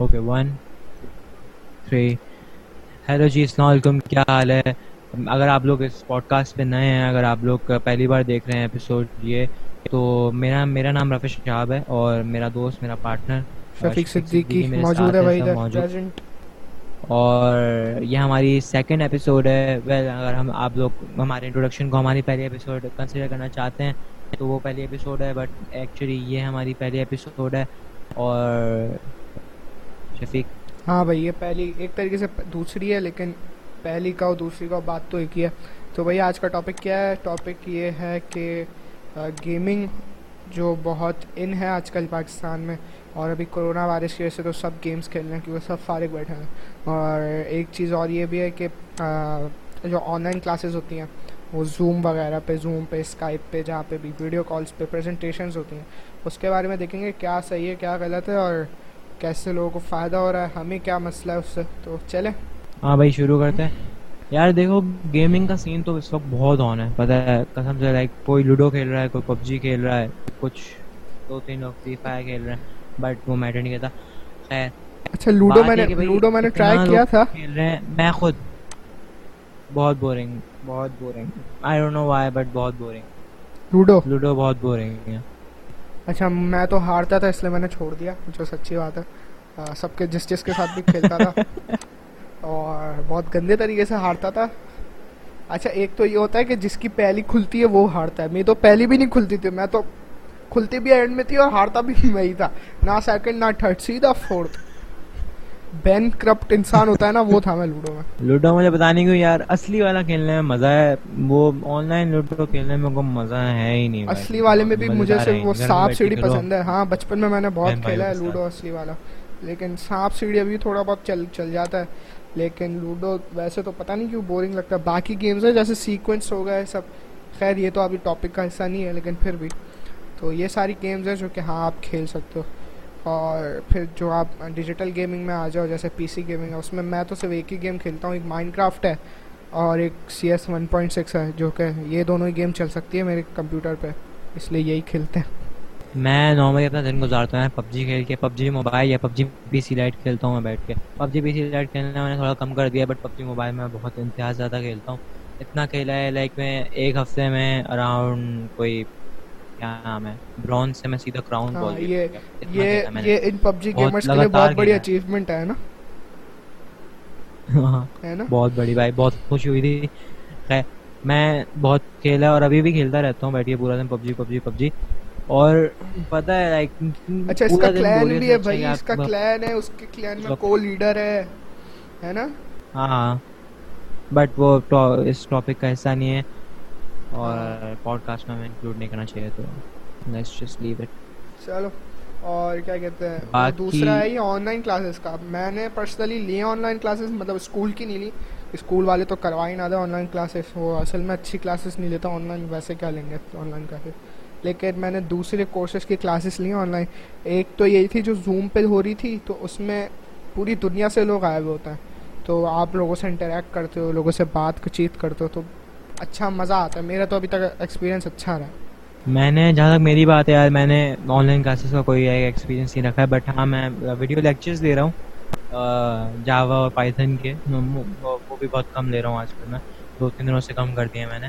Okay one three hello جی السلام علیکم کیا حال ہے؟ اگر آپ لوگ اس پوڈ کاسٹ پہ نئے ہیں اگر آپ لوگ پہلی بار دیکھ رہے ہیں ایپیسوڈ یہ تو میرا میرا نام رفیع شہاب ہے اور میرا دوست میرا پارٹنر شفیق صدیقی موجود ہے بھائی موجود۔ اور یہ ہماری سیکنڈ ایپیسوڈ ہے۔ ویل اگر ہم آپ لوگ ہمارے انٹروڈکشن کو ہماری پہلی ایپیسوڈ کنسیڈر کرنا چاہتے ہیں تو وہ پہلی ایپیسوڈ ہے بٹ ایکچولی یہ ہماری پہلی ایپیسوڈ ہے۔ اور شفیق ہاں بھائی، یہ پہلی، ایک طریقے سے دوسری ہے، لیکن پہلی کا اور دوسری کا بات تو ایک ہی ہے۔ تو بھائی، آج کا ٹاپک کیا ہے؟ ٹاپک یہ ہے کہ گیمنگ جو بہت ان ہے آج کل پاکستان میں، اور ابھی کرونا وائرس کی وجہ سے تو سب گیمز کھیل رہے ہیں، کیونکہ سب فارغ بیٹھے ہیں۔ اور ایک چیز اور یہ بھی ہے کہ جو آن لائن کلاسز ہوتی ہیں، وہ زوم وغیرہ پہ زوم پہ اسکائپ پہ، جہاں پہ بھی ویڈیو کالس پہ پریزنٹیشنز ہوتی ہیں، اس کے بارے میں دیکھیں گے کیا صحیح ہے، کیا غلط ہے، اور کیسے لوگوں کو فائدہ ہو رہا ہے ہمیں کیا مسئلہ ہے اس سے؟ تو چلیں۔ ہاں بھائی شروع کرتے ہیں۔ یار دیکھو گیمنگ کا سین تو اس وقت بہت آن ہے۔ پتہ ہے قسم سے لائک کوئی لوڈو کھیل رہا ہے کوئی پب جی کھیل رہا ہے کچھ دو تین لوگ فری فائر کھیل رہے ہیں بٹ وہ میٹر نہیں کرتا۔ خیر۔ اچھا لوڈو میں نے لوڈو میں نے ٹرائی کیا تھا۔ کھیل رہے ہیں۔ میں خود بہت بورنگ بہت boring I don't know why but بہت بورنگ لوڈو لوڈو بہت بورنگ ہے اچھا میں تو ہارتا تھا اس لیے میں نے چھوڑ دیا جو سچی بات ہے۔ سب کے جس جس کے ساتھ بھی کھیلتا تھا۔ اور بہت گندے طریقے سے ہارتا تھا۔ اچھا ایک تو یہ ہوتا ہے کہ جس کی پہلی کھلتی ہے وہ ہارتا ہے۔ میری تو پہلی بھی نہیں کھلتی تھی میں تو کھلتی بھی اینڈ میں تھی اور ہارتا بھی میں ہی تھا۔ نہ سیکنڈ نہ تھرڈ سیدھا فورتھ بین کرپٹ انسان ہوتا ہے نا وہ تھا میں لوڈو میں۔ لوڈو مجھے بتا نہیں کیوں یار اصلی والا کھیلنے میں مزہ ہے۔ وہ آن لائن لوڈو کھیلنے میں کوئی مزہ ہے ہی نہیں اصلی والے میں بھی مجھے صرف وہ سانپ سیڑھی پسند ہے۔ ہاں بچپن میں میں نے بہت کھیلا ہے لوڈو اصلی والا۔ لیکن سانپ سیڑھی ابھی تھوڑا بہت چل چل جاتا ہے۔ لیکن لوڈو ویسے تو پتہ نہیں کیوں بورنگ لگتا ہے۔ باقی گیمز ہیں جیسے سیکوینس ہو گئے سب۔ خیر یہ تو ابھی ٹاپک کا حصہ نہیں ہے لیکن پھر بھی۔ تو یہ ساری گیمز ہیں جو کہ ہاں آپ کھیل سکتے ہو۔ اور پھر جو آپ ڈیجیٹل گیمنگ میں آ جاؤ، جیسے پی سی گیمنگ ہے، اس میں میں تو صرف ایک ہی گیم کھیلتا ہوں، ایک مائنڈ کرافٹ ہے اور ایک C S one point six ہے، جو کہ یہ دونوں ہی گیم چل سکتی ہے میرے کمپیوٹر پہ، اس لیے یہی کھیلتے ہیں۔ میں نارملی اپنا دن گزارتا ہوں، پب جی کھیل کے، پب جی موبائل یا پب جی پی سی لائٹ کھیلتا ہوں میں بیٹھ کے۔ پب جی پی سی لائٹ کھیلنا میں نے تھوڑا کم کر دیا بٹ پب جی موبائل میں بہت انتہا زیادہ کھیلتا ہوں۔ اتنا کھیلا ہے لائک میں ایک ہفتے میں اراؤنڈ کوئی کیا نام ہے؟ برونز سے میں سیدھا کراؤن بول یہ یہ ان پب جی گیمرز کے لیے بہت بڑی اچیومنٹ ہے نا؟ ہے نا؟ بہت بڑی بھائی بہت خوشی ہوئی تھی۔ میں بہت کھیلا اور ابھی بھی کھیلتا رہتا ہوں بیٹھیے پورا دن PUBG PUBG PUBG. اور پتہ ہے لائک اچھا اس کا کلین بھی ہے بھائی اس کا کلین ہے اس کے کلین میں کو لیڈر ہے ہے نا؟ ہاں بٹ وہ اس ٹاپک کا حصہ نہیں ہے۔ اور پوڈ کاسٹ میں انکلوڈ نہیں کرنا چاہیے تو لیٹس جسٹ لیو اٹ چلو اور کیا کہتے ہیں؟ دوسرا ہے یہ آن لائن کلاسز کا۔ میں نے پرسنلی لی آن لائن کلاسز مطلب اسکول کی نہیں لی۔ اسکول والے تو کروا ہی نہ دے آن لائن کلاسز وہ اصل میں اچھی کلاسز نہیں لیتا آن لائن ویسے کیا لیں گے آن لائن کلاسز لیکن میں نے دوسرے کورسز کی کلاسز لی آن لائن ایک تو یہی تھی جو زوم پہ ہو رہی تھی تو اس میں پوری دنیا سے لوگ آئے ہوئے ہوتے ہیں۔ تو آپ لوگوں سے انٹریکٹ کرتے ہو لوگوں سے بات چیت کرتے ہو تو اچھا مزہ آتا ہے۔ میرا تو ابھی تک ایکسپیرینس اچھا رہا۔ میں نے جہاں تک میری بات ہے یار میں نے آن لائن کلاسز کا کوئی ایکسپیرینس نہیں رکھا ہے بٹ ہاں میں ویڈیو لیکچرز دے رہا ہوں جاوا اور پائتھن کے۔ وہ بھی بہت کم لے رہا ہوں آج کل میں۔ دو تین دنوں سے کم کر دیے میں نے۔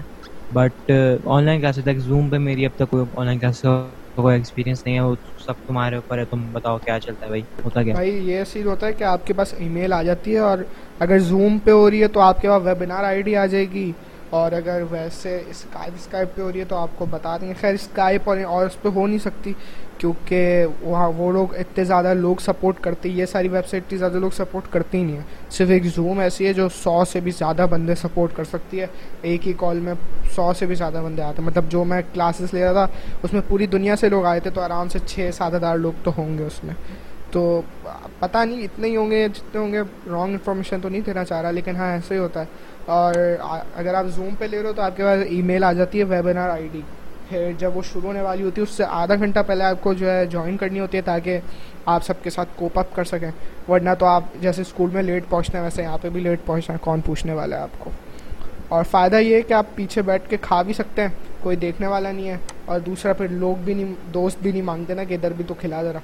بٹ آن لائن کلاسز تک زوم پہ میری اب تک کوئی آن لائن کلاسز کا کوئی ایکسپیرینس نہیں ہے۔ وہ سب تمہارے اوپر ہے تم بتاؤ کیا چلتا ہے بھائی؟ ہوتا کیا؟ بھائی یہ چیز ہوتا ہے کہ آپ کے پاس ای میل آ جاتی ہے اور اگر زوم پہ ہو رہی ہے تو آپ کے پاس ویبینار آئی ڈی آ جائے گی۔ اور اگر ویسے اسکائپ اسکائپ پہ ہو رہی ہے تو آپ کو بتا دیں گے۔ خیر اسکائپ اور اور اس پہ ہو نہیں سکتی کیونکہ وہاں وہ لوگ اتنے زیادہ لوگ سپورٹ کرتے یہ ساری ویب سائٹ اتنی زیادہ لوگ سپورٹ کرتی ہی نہیں ہیں۔ صرف ایک زوم ایسی ہے جو سو سے بھی زیادہ بندے سپورٹ کر سکتی ہے۔ ایک ہی کال میں سو سے بھی زیادہ بندے آتے ہیں۔ مطلب جو میں کلاسز لے رہا تھا، اس میں پوری دنیا سے لوگ آئے تھے تو آرام سے چھ سات ہزار لوگ تو ہوں گے اس میں۔ تو پتہ نہیں، اتنے ہی ہوں گے جتنے ہوں گے۔ رانگ انفارمیشن تو نہیں دینا چاہ رہا، لیکن ہاں ایسے ہی ہوتا ہے۔ اور اگر آپ زوم پہ لے رہے ہو تو آپ کے پاس ای میل آ جاتی ہے ویبینار آئی ڈی پھر جب وہ شروع ہونے والی ہوتی ہے، اس سے آدھا گھنٹہ پہلے آپ کو جو ہے جوائن کرنی ہوتی ہے تاکہ آپ سب کے ساتھ کوپ اپ کر سکیں۔ ورنہ تو آپ جیسے اسکول میں لیٹ پہنچتے ہیں ویسے یہاں پہ بھی لیٹ پہنچنا ہے، کون پوچھنے والا ہے آپ کو؟ اور فائدہ یہ ہے کہ آپ پیچھے بیٹھ کے کھا بھی سکتے ہیں، کوئی دیکھنے والا نہیں ہے۔ اور دوسرا، پھر لوگ بھی نہیں، دوست بھی نہیں مانگتے نا کہ ادھر بھی تو کھلا ذرا،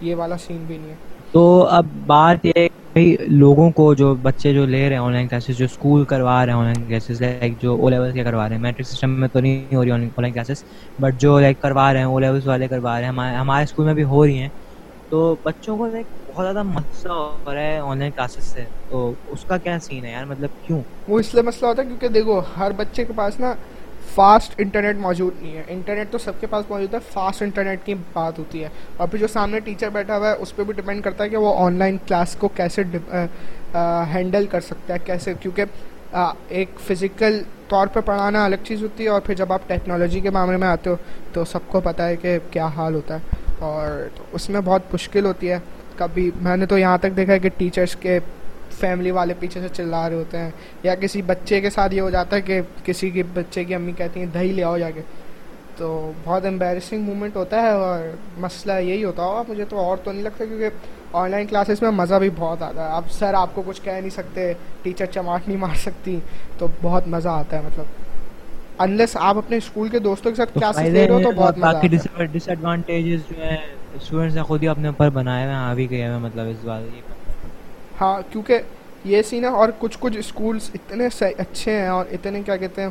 یہ والا سین بھی نہیں ہے۔ تو اب بات یہ بھائی لوگوں کو جو بچے جو لے رہے ہیں آن لائن کلاسز جو اسکول کروا رہے ہیں آن لائن کلاسز لائک جو او لیول کے کروا رہے ہیں میٹرک سسٹم میں تو نہیں ہو رہی آن لائن کلاسز بٹ جو لائک کروا رہے ہیں او لیولس والے کروا رہے ہیں، ہمارے ہمارے اسکول میں بھی ہو رہی ہیں۔ تو بچوں کو لائک بہت زیادہ مسئلہ ہو رہا ہے آن لائن کلاسز سے۔ تو اس کا کیا سین ہے یار؟ مطلب کیوں؟ وہ اس لیے مسئلہ ہوتا ہے کیونکہ دیکھو، ہر بچے کے پاس نا فاسٹ انٹرنیٹ موجود نہیں ہے۔ انٹرنیٹ تو سب کے پاس موجود ہے، فاسٹ انٹرنیٹ کی بات ہوتی ہے۔ اور پھر جو سامنے ٹیچر بیٹھا ہوا ہے، اس پہ بھی ڈپینڈ کرتا ہے کہ وہ آن لائن کلاس کو کیسے ہینڈل کر سکتا ہے، کیسے؟ کیونکہ ایک فزیکل طور پہ پڑھانا الگ چیز ہوتی ہے، اور پھر جب آپ ٹیکنالوجی کے معاملے میں آتے ہو، تو سب کو پتہ ہے کہ کیا حال ہوتا ہے۔ اور اس میں بہت مشکل ہوتی ہے۔ کبھی میں نے تو یہاں تک دیکھا ہے کہ ٹیچرس کے فیملی والے پیچھے سے چلا رہے ہوتے ہیں یا کسی بچے کے ساتھ یہ ہو جاتا ہے کہ کسی کی بچے کی امی کہتی ہیں دہی لے آؤ جا کے۔ تو بہت امبیرسنگ مومنٹ ہوتا ہے اور مسئلہ یہی ہوتا ہوگا۔ مجھے تو اور تو نہیں لگتا کیونکہ آن لائن کلاسز میں مزہ بھی بہت آتا ہے۔ اب سر آپ کو کچھ کہہ نہیں سکتے ٹیچر چماٹ نہیں مار سکتی تو بہت مزہ آتا ہے۔ مطلب انلیس آپ اپنے اسکول کے دوستوں کے ساتھ کلاسز لے رہے ہو تو بہت مزہ ڈس ایڈوانٹیجز جو ہیں اسٹوڈنٹس نے خود ہی اپنے اوپر بنائے ہوئے ہیں آ بھی گئے ہیں مطلب اس بات ہاں کیونکہ یہ سین ہے اور کچھ کچھ اسکولس اتنے اچھے ہیں اور اتنے کیا کہتے ہیں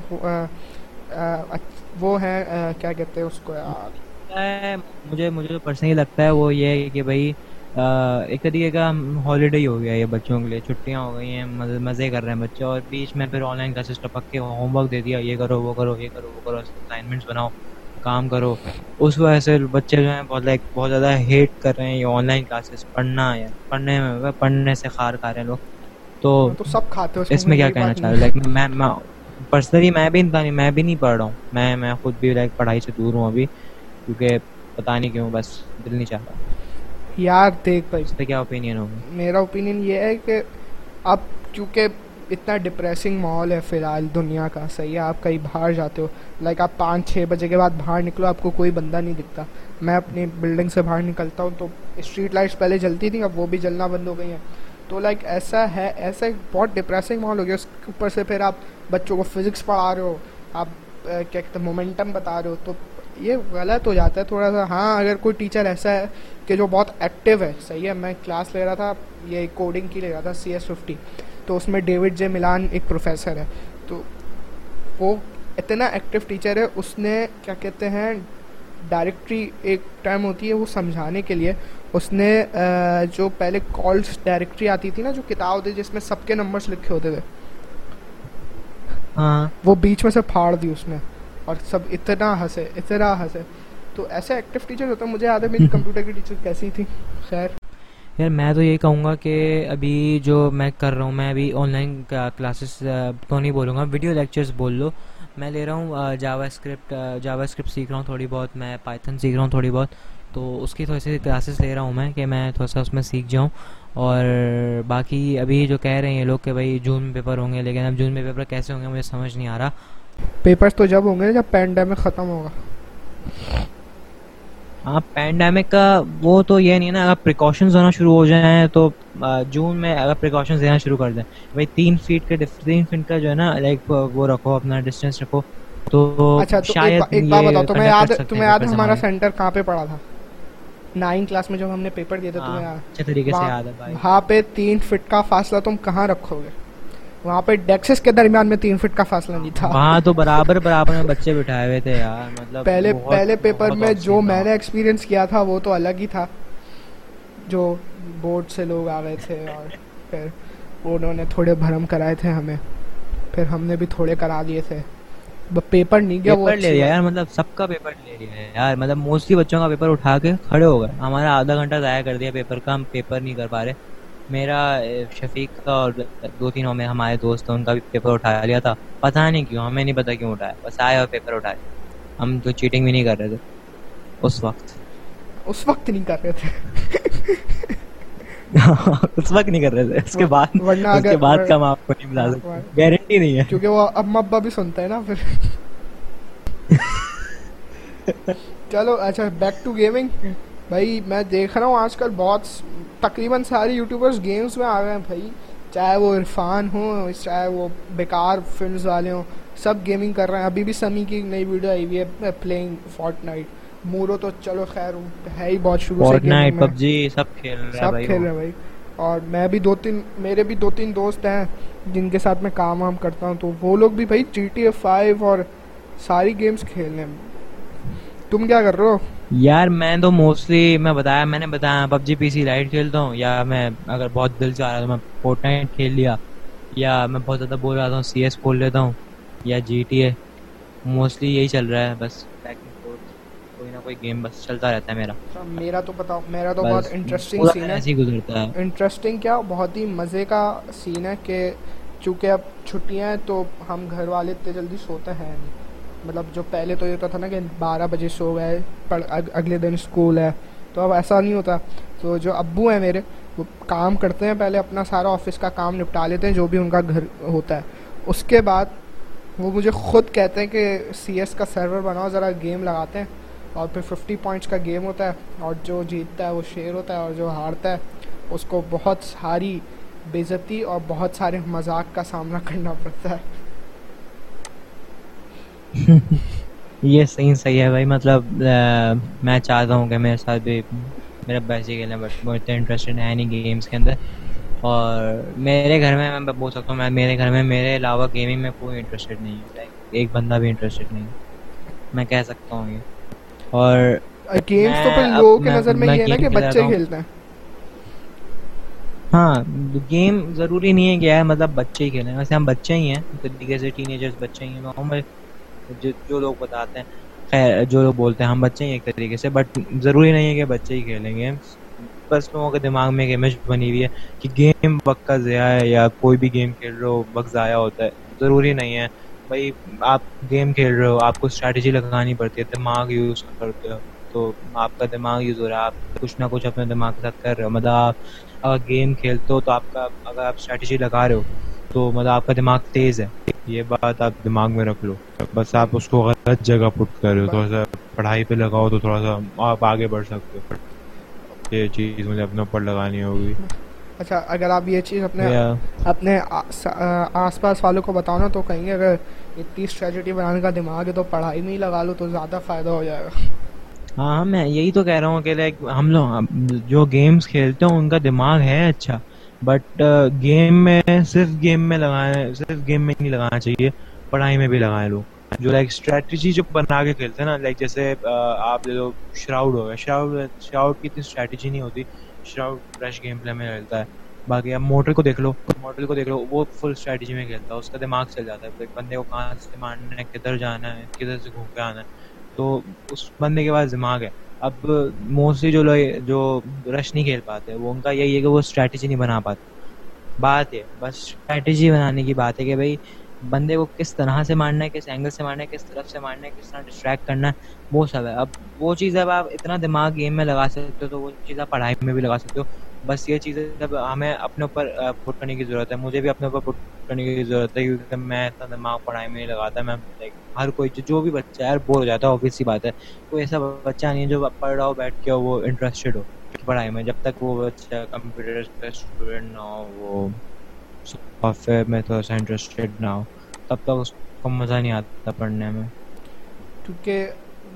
وہ ہیں کیا کہتے ہیں اس کو یار مجھے مجھے پرسنلی لگتا ہے وہ یہ کہ بھائی ایک طریقے کا ہالیڈے ہو گیا یہ بچوں کے لیے، چھٹیاں ہو گئی ہیں مزے کر رہے ہیں بچے اور بیچ میں پھر آن لائن کلاسز ٹپک کے ہوم ورک دے دیا، یہ کرو، وہ کرو، یہ کرو، وہ کرو اسائنمنٹس بناؤ۔ کام کرو۔ اس وجہ سے بچے جو ہیں بہت لائک بہت زیادہ ہیٹ کر رہے ہیں یہ آن لائن کلاسز پڑھنا ہے پڑھنے میں پڑھنے سے خار کھا رہے ہیں لوگ۔ تو سب کھاتے اس میں کیا کہنا چاہ رہا ہوں؟ لائک میں پرسنلی میں بھی نہیں میں بھی نہیں پڑھ رہا ہوں۔ میں میں خود بھی لائک پڑھائی سے دور ہوں ابھی کیونکہ پتا نہیں کیوں بس دل نہیں چاہتا یار دیکھ بھائی اس پہ کیا اوپینین ہوگا؟ میرا اوپینین یہ ہے کہ اب کیونکہ اتنا ڈپریسنگ ماحول ہے فی الحال دنیا کا، صحیح ہے، آپ کہیں باہر جاتے ہو لائک آپ پانچ چھ بجے کے بعد باہر نکلو، آپ کو کوئی بندہ نہیں دکھتا۔ میں اپنی بلڈنگ سے باہر نکلتا ہوں تو اسٹریٹ لائٹس پہلے جلتی تھیں، اب وہ بھی جلنا بند ہو گئی ہیں۔ تو لائک ایسا ہے، ایسا ایک بہت ڈپریسنگ ماحول ہو گیا۔ اس کے اوپر سے پھر آپ بچوں کو فزکس پڑھا رہے ہو، آپ کیا کہتے ہیں مومنٹم بتا رہے ہو۔ تو یہ غلط ہو جاتا ہے تھوڑا سا۔ ہاں اگر کوئی ٹیچر ایسا ہے کہ جو بہت ایکٹیو ہے، صحیح ہے، میں کلاس لے رہا تھا، یہ کوڈنگ کی لے رہا تھا سی ایس ففٹی تو اس میں ڈیوڈ جے ملان ایک پروفیسر ہے۔ تو وہ اتنا ایکٹیو ٹیچر ہے اس نے کیا کہتے ہیں ڈائریکٹری ایک ٹائم ہوتی ہے وہ سمجھانے کے لیے۔ اس نے جو پہلے کالس ڈائریکٹری آتی تھی نا جو کتاب ہوتی جس میں سب کے نمبرس لکھے ہوتے تھے۔ ہاں۔ وہ بیچ میں سے پھاڑ دی اس نے اور سب اتنا ہنسے اتنا ہنسے۔ تو ایسے ایکٹیو ٹیچر ہوتا مجھے یاد ہے میری کمپیوٹر کی ٹیچر کیسی تھی۔ خیر۔ یار میں تو یہی کہوں گا کہ ابھی جو میں کر رہا ہوں، میں ابھی آن لائن کلاسز تو نہیں بولوں گا ویڈیو لیکچرز بول لو۔ میں لے رہا ہوں جاوا اسکرپٹ جاوا اسکرپٹ سیکھ رہا ہوں تھوڑی بہت، میں پائتھن سیکھ رہا ہوں تھوڑی بہت۔ تو اس کی تھوڑی سی کلاسز لے رہا ہوں میں کہ میں تھوڑا سا اس میں سیکھ جاؤں۔ اور باقی ابھی جو کہہ رہے ہیں لوگ کہ بھائی جون میں پیپر ہوں گے، لیکن اب جون میں پیپر کیسے ہوں گے مجھے سمجھ نہیں آ رہا۔ پیپرس تو جب ہوں گے، جب پینڈیمک ختم ہوگا۔ ہاں پینڈیمک کا وہ تو یہ نہیں نا اگر پریکاشنز ہونا شروع ہو جائیں تو جون میں اگر پریکاشنز دینا شروع کر دیں۔ بھائی تین فیٹ کے تین فٹ کا جو ہے نا لائک وہ رکھو اپنا ڈسٹینس رکھو۔ تو اچھا شاید ایک بات بتاؤ تمہیں یاد تمہیں یاد ہمارا سینٹر کہاں پہ پڑا تھا؟ نائن کلاس میں جب ہم نے پیپر دیا تھا تمہیں اچھے طریقے سے یاد ہے وہاں پہ تین فٹ کا فاصلہ تم کہاں رکھو گے؟ وہاں پہ ڈیکسس کے درمیان میں تین فٹ کا فاصلہ نہیں تھا۔ وہاں تو برابر برابر میں بچے بٹھائے ہوئے تھے یار مطلب پہلے پہلے پیپر میں جو میں نے ایکسپیرینس کیا تھا وہ تو الگ ہی تھا۔ جو بورڈ سے لوگ آ گئے تھے اور پھر انہوں نے تھوڑے بھرم کرائے تھے ہمیں۔ پھر ہم نے بھی تھوڑے کرا دیے تھے۔ پیپر نہیں گیا وہ لے لیا یار مطلب سب کا پیپر لے لیا ہے یار۔ مطلب موسٹلی بچوں کا پیپر اٹھا کے کھڑے ہو گئے۔ ہمارا آدھا گھنٹہ ضائع کر دیا پیپر کا ہم پیپر نہیں کر پا رہے۔ میرا شفیق کا اور دو تینوں میں ہمارے دوست ان کا بھی پیپر اٹھا لیا تھا۔ پتا نہیں کیوں ہمیں نہیں پتا کیوں اٹھایا بس آئے اور پیپر اٹھائے ہم تو چیٹنگ بھی نہیں کر رہے تھے۔ اس وقت۔ اس وقت نہیں کر رہے تھے۔ اس وقت نہیں کر رہے تھے۔ اس کے بعد اس کے بعد کا آپ کو نہیں بتا سکتے۔ گارنٹی نہیں ہے۔ کیونکہ وہ اما ابا بھی سنتا ہے نا پھر۔ چلو اچھا بیک ٹو گیمنگ بھائی میں دیکھ رہا ہوں آج کل بہت تقریباً سارے یوٹیوبرس گیمس میں آ گئے ہیں بھائی۔ چاہے وہ عرفان ہوں چاہے وہ بیکار فلمز والے ہوں سب گیمنگ کر رہے ہیں۔ ابھی بھی سمی کی نئی ویڈیو آئی ہوئی ہے پلینگ فورٹ نائٹ مورو تو چلو خیر ہے ہی بہت شروع سے نائٹ۔ پب جی سب کھیل رہا ہے سب کھیل۔ رہے ہیں بھائی۔ اور میں بھی دو تین میرے بھی دو تین دوست ہیں جن کے ساتھ میں کام وام کرتا ہوں تو وہ لوگ بھی بھائی جی ٹی اے فائیو اور ساری گیمز کھیل رہے ہیں۔ تم کیا کر رہے ہو؟ یار میں تو موسٹلی میں بتایا میں نے بتایا پب جی پی سی لائٹ کھیلتا ہوں یا میں اگر بہت دل چاہ رہا تو میں فورٹ نائٹ کھیل لیا یا میں بہت زیادہ بول رہا ہوں سی ایس کھول لیتا ہوں یا جی ٹی اے موسٹلی یہی چل رہا ہے بس کوئی نہ کوئی گیم بس چلتا رہتا ہے میرا۔ اچھا، میرا تو بتاؤ میرا تو بہت انٹرسٹنگ سین ہے۔ ایسے گزرتا ہے۔ انٹرسٹنگ کیا بہت ہی مزے کا سین ہے کہ چونکہ اب چھٹیاں ہیں تو ہم گھر والے اتنے جلدی سوتے ہیں نہیں۔ مطلب جو پہلے تو یہ ہوتا تھا نا کہ بارہ بجے سو گئے اگلے دن اسکول ہے۔ تو اب ایسا نہیں ہوتا۔ تو جو ابو ہیں میرے، وہ کام کرتے ہیں پہلے، اپنا سارا آفس کا کام نپٹا لیتے ہیں، جو بھی ان کا گھر ہوتا ہے۔ اس کے بعد وہ مجھے خود کہتے ہیں کہ سی ایس کا سرور بناؤ، ذرا گیم لگاتے ہیں۔ اور پھر ففٹی پوائنٹس کا گیم ہوتا ہے۔ اور جو جیتتا ہے، وہ شیر ہوتا ہے، اور جو ہارتا ہے، اس کو بہت ساری بےزتی اور بہت سارے مذاق کا سامنا کرنا پڑتا ہے۔ یہ صحیح صحیح ہے بھائی مطلب میں چاہتا ہوں کہ میرے ساتھ بھی میرا بیسے کھیلنا بٹ وہ اتنے انٹرسٹڈ ہے نہیں گیمس کے اندر۔ اور میرے گھر میں میں بول سکتا ہوں میں میرے گھر میں میرے علاوہ گیمنگ میں کوئی انٹرسٹڈ نہیں ہے۔ ایک بندہ بھی انٹرسٹڈ نہیں میں کہہ سکتا ہوں یہ۔ اور گیمس تو پھر لوگوں کے نظر میں یہ ہے نا کہ بچے۔ کھیلتے ہیں۔ ہاں گیم ضروری نہیں ہے کہ یار مطلب بچے ہی کھیلیں۔ ویسے ہم بچے ہی ہیں ایک طریقے سے ٹین ایجرس بچے ہی ہیں نارمل جو جو لوگ بتاتے ہیں۔ خیر، جو لوگ بولتے ہیں، ہم بچے ہی ہیں ایک طریقے سے بٹ ضروری نہیں ہے کہ بچے ہی کھیلیں گے۔ بس لوگوں کے دماغ میں ایک امیج بنی ہوئی ہے کہ گیم وقت کا ضیاع ہے یا کوئی بھی گیم کھیل رہے ہو، وقت ضائع ہوتا ہے۔ ضروری نہیں ہے۔ بھائی، آپ گیم کھیل رہے ہو، آپ کو اسٹریٹجی لگانی پڑتی ہے، دماغ یوز کرتے ہو۔ تو آپ کا دماغ یوز ہو رہا ہے، آپ کچھ نہ کچھ اپنے دماغ کے ساتھ کر رہے ہو۔ مطلب آپ اگر گیم کھیلتے ہو تو آپ کا، اگر آپ اسٹریٹجی لگا رہے ہو تو مطلب آپ کا دماغ تیز ہے۔ یہ بات آپ دماغ میں رکھ لو۔ بس آپ اس کو غلط جگہ پٹ کر رہے ہو۔ تھوڑا سا پڑھائی پہ لگاؤ تو تھوڑا سا آپ آگے بڑھ سکتے ہو۔ یہ چیز مجھے اپنے اوپر لگانی ہوگی۔ اچھا اگر آپ یہ چیز اپنے اپنے آس پاس والوں کو بتاؤ نا تو کہیں گے اگر اتنی اسٹریٹجی بنانے کا دماغ ہے تو پڑھائی میں ہی لگا لو تو زیادہ فائدہ ہو جائے گا۔ ہاں ہاں میں یہی تو کہہ رہا ہوں کہ لائک ہم لوگ جو گیمس کھیلتے ہیں ان کا دماغ ہے اچھا۔ بٹ گیم uh, میں صرف گیم میں لگانا صرف گیم میں نہیں لگانا چاہیے، پڑھائی میں بھی لگائیں لوگ۔ جو لائک اسٹریٹجی جو بنا کے کھیلتے ہیں نا لائک جیسے آپ لے لو شراؤڈ ہو گیا۔ شراؤڈ شراؤڈ کی اتنی اسٹریٹجی نہیں ہوتی۔ شراؤڈ فریش گیم پلے میں کھیلتا ہے۔ باقی آپ موٹر کو دیکھ لو موٹر کو دیکھ لو، وہ فل اسٹریٹجی میں کھیلتا ہے۔ اس کا دماغ چل جاتا ہے۔ بندے کو کہاں سے مارنا ہے، کدھر جانا ہے، کدھر سے گھوم کے آنا ہے۔ تو اس بندے کے پاس دماغ ہے۔ اب موسٹلی جو لوگ جو رش نہیں کھیل پاتے، وہ ان کا یہی ہے کہ وہ اسٹریٹجی نہیں بنا پاتے۔ بات ہے بس اسٹریٹجی بنانے کی بات ہے کہ بھائی، بندے کو کس طرح سے مارنا ہے، کس اینگل سے مارنا ہے، کس طرف سے مارنا ہے، کس طرح ڈسٹریکٹ کرنا ہے، وہ سب ہے۔ اب وہ چیز اب آپ اتنا دماغ گیم میں لگا سکتے ہو تو وہ چیز آپ پڑھائی میں بھی لگا سکتے ہو۔ بس یہ چیزیں جب ہمیں اپنے اوپر پٹ کرنے کی ضرورت ہے۔ مجھے بھی اپنے اوپر پٹ کرنے کی ضرورت ہے، کیونکہ میں اتنا دماغ پڑھائی میں نہیں لگاتا، میں لائک ہر کوئی جو بھی بچہ ہے بور ہو جاتا ہے آبویس سی بات ہے۔ کوئی ایسا بچہ نہیں ہے جو پڑھ رہا ہو، بیٹھ کے وہ انٹرسٹیڈ ہو پڑھائی میں۔ جب تک وہ بچہ کمپیوٹر کا اسٹوڈنٹ نہ ہو، وہ سافٹ ویئر میں تھوڑا سا انٹرسٹیڈ نہ ہو، تب تک اس کو مزہ نہیں آتا پڑھنے میں۔ کیونکہ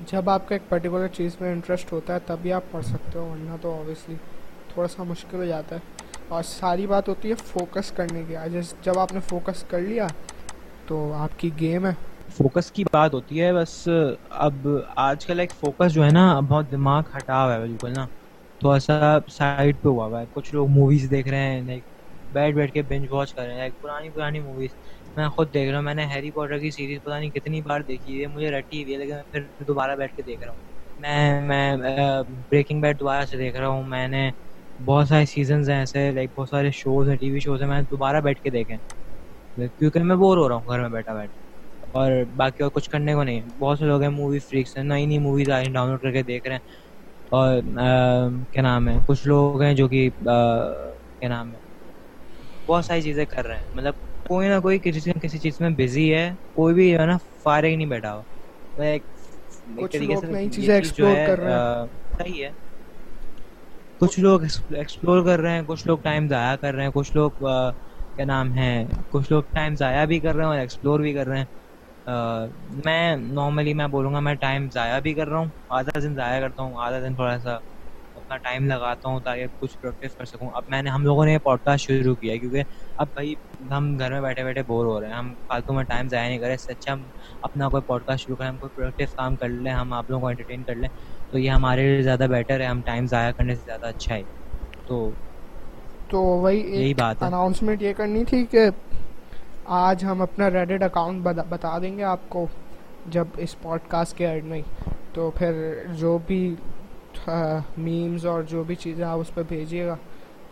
جب آپ کا ایک پرٹیکولر چیز میں انٹرسٹ ہوتا ہے، تبھی آپ پڑھ سکتے ہو، ورنہ تو اوبیسلی تھوڑا سا مشکل ہو جاتا ہے۔ اور ساری بات ہوتی ہے فوکس کرنے کی۔ جیسے جب آپ نے فوکس کر لیا تو آپ کی گیم ہے۔ فوکس کی بات ہوتی ہے، بس اب آج کل ایک فوکس جو ہے نا بہت دماغ ہٹا ہوا ہے بالکل نا۔ تھوڑا سا سائڈ پہ ہوا ہوا ہے۔ کچھ لوگ موویز دیکھ رہے ہیں لائک بیٹھ بیٹھ کے بنج واچ کر رہے ہیں۔ لائک پرانی پرانی موویز میں خود دیکھ رہا ہوں، میں نے ہیری پاٹر کی سیریز پتہ نہیں کتنی بار دیکھی ہے۔ مجھے رٹی ہوئی ہے، لیکن میں پھر دوبارہ بیٹھ کے دیکھ رہا ہوں۔ میں میں بریکنگ بیٹ دوبارہ سے دیکھ رہا ہوں۔ میں نے بہت سارے سیزنز ہیں ایسے لائک بہت سارے شوز ہیں ٹی وی شوز ہیں میں دوبارہ بیٹھ کے دیکھیں کیونکہ میں بور ہو رہا ہوں گھر میں بیٹھا بیٹھ اور باقی اور کچھ کرنے کو نہیں۔ بہت سے لوگ ہیں مووی فریکس ہیں نئی نئی موویز آ رہی ہیں ڈاؤن لوڈ کر کے دیکھ رہے ہیں۔ اور کیا نام ہے؟ کچھ لوگ ہیں جو کہ کیا نام ہے؟ بہت ساری چیزیں کر رہے ہیں۔ مطلب کوئی نہ کوئی کسی کسی چیز میں بزی ہے۔ کوئی بھی جو ہے نا فارغ نہیں بیٹھا ایکسپلور کر رہے ہیں۔ صحیح ہے۔ کچھ لوگ ایکسپلور کر رہے ہیں، کچھ لوگ ٹائم ضائع کر رہے ہیں، کچھ لوگ کیا نام ہے، کچھ لوگ ٹائم ضائع بھی کر رہے ہیں اور ایکسپلور بھی کر رہے ہیں۔ میں نارملی میں بولوں گا میں ٹائم ضائع بھی کر رہا ہوں، آدھا دن ضائع کرتا ہوں، آدھا دن تھوڑا سا اپنا ٹائم لگاتا ہوں تاکہ کچھ پروڈکٹیو کر سکوں۔ اب میں نے، ہم لوگوں نے یہ پوڈ کاسٹ شروع کیا ہے کیونکہ اب بھائی ہم گھر میں بیٹھے بیٹھے بور ہو رہے ہیں۔ ہم فالتو میں ٹائم ضائع نہیں کریں اس سے اچھا ہم اپنا کوئی پوڈ کاسٹ شروع کریں، ہم کوئی پروڈکٹیو کام کر لیں، ہم آپ لوگوں کو انٹرٹین کر لیں۔ تو یہ ہمارے لیے زیادہ بیٹر ہے ہم ٹائم ضائع کرنے سے زیادہ اچھا ہے۔ تو تو وہی یہی بات اناؤنسمنٹ یہ کرنی تھی کہ آج ہم اپنا ریڈٹ اکاؤنٹ بتا دیں گے آپ کو جب اس پوڈ کاسٹ کے ایڈ میں۔ تو پھر جو بھی میمز اور جو بھی چیزیں آپ اس پہ بھیجیے گا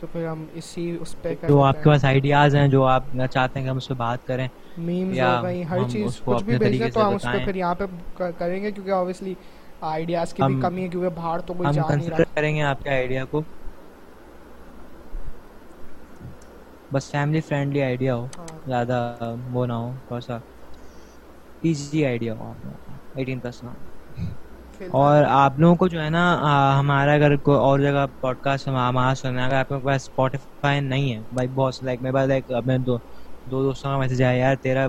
تو پھر ہم اسی اس پہ جو آپ کے پاس آئیڈیاز ہیں جو آپ چاہتے ہیں کہ ہم اس پہ بات کریں میمز ہو گئی ہر چیز کچھ بھی بھیج دیں تو ہم اس پہ پھر یہاں پہ کریں گے کیونکہ آبویسلی آئیڈیاز کی بھی کمی ہے کیونکہ باہر تو کوئی جا نہیں رہا۔ کریں گے آپ کے آئیڈیا کو۔ بس فیملی فرینڈلی آئیڈیا ہو ہاں۔ زیادہ وہ نہ ہو تھوڑا سا ایزی آئیڈیا ہو۔ ایٹین پلس نہ اور آپ لوگوں کو جو ہے نا ہمارا اگر کوئی اور جگہ پوڈ کاسٹ ہمارا سننا ہے اگر آپ کے پاس اسپوٹیفائی نہیں ہے بھائی بہت لائک میرے پاس لائک اپنے دو دو دوستوں کا میسج آیا یار تیرا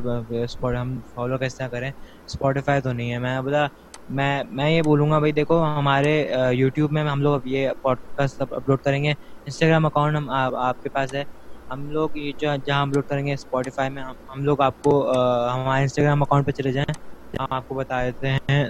ہم فالو طرح کریں؟ اسپوٹیفائی تو نہیں ہے۔ میں بولا میں میں یہ بولوں گا بھائی، دیکھو ہمارے یوٹیوب میں ہم لوگ یہ پوڈ کاسٹ اپلوڈ کریں گے۔ انسٹاگرام اکاؤنٹ ہم آپ کے پاس ہے۔ ہم لوگ جہاں اپلوڈ کریں گے اسپوٹیفائی میں، ہم لوگ آپ کو ہمارے انسٹاگرام اکاؤنٹ پہ چلے جائیں۔ جہاں آپ کو بتا دیتے ہیں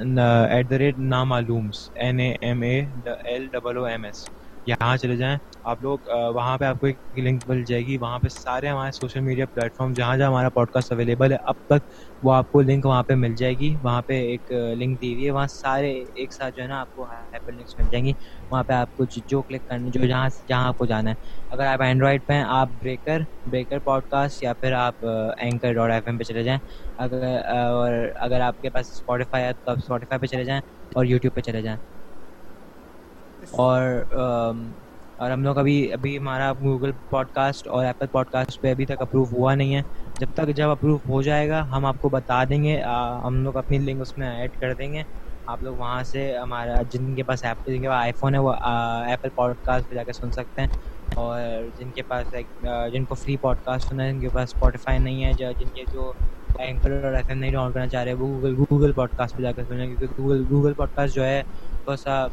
at the rate نامعلومس N A M A L double O M S یہاں چلے جائیں۔ آپ لوگ وہاں پہ آپ کو ایک لنک مل جائے گی۔ وہاں پہ سارے ہمارے سوشل میڈیا پلیٹ فارم جہاں جہاں ہمارا پوڈ کاسٹ اویلیبل ہے، اب تک وہ آپ کو لنک وہاں پہ مل جائے گی۔ وہاں پہ ایک لنک دی ہوئی ہے۔ وہاں سارے ایک ساتھ جو ہے نا، آپ کو ہائپر لنکس مل جائیں گی۔ وہاں پہ آپ کو جو کلک کرنا جو جہاں جہاں آپ کو جانا ہے۔ اگر آپ اینڈرائڈ پہ ہیں، آپ بریکر بریکر پوڈ کاسٹ یا پھر آپ اینکر ڈاٹ ایف ایم پہ چلے جائیں۔ اگر اور اگر آپ کے پاس اسپوٹیفائی ہے، تو آپ اسپوٹیفائی پہ چلے جائیں اور یوٹیوب پہ چلے جائیں۔ اور اور ہم لوگ ابھی ابھی ہمارا گوگل پوڈ کاسٹ اور ایپل پوڈ کاسٹ پہ ابھی تک اپروو ہوا نہیں ہے۔ جب تک جب اپروو ہو جائے گا، ہم آپ کو بتا دیں گے۔ ہم لوگ اپنی لنک اس میں ایڈ کر دیں گے۔ آپ لوگ وہاں سے ہمارا جن کے پاس ایپ جن کے پاس آئی فون ہے، وہ ایپل پوڈ کاسٹ پہ جا کے سن سکتے ہیں۔ اور جن کے پاس جن کو فری پوڈ کاسٹ سنا ہے، جن کے پاس اسپوٹیفائی نہیں ہے جن کے جو اینکر اور ایف ایم نہیں ڈاؤن کرنا چاہ رہے، وہ گوگل گوگل پوڈ کاسٹ پہ جا کے سنیں۔ کیونکہ گوگل گوگل پوڈ کاسٹ جو ہے تھوڑا سا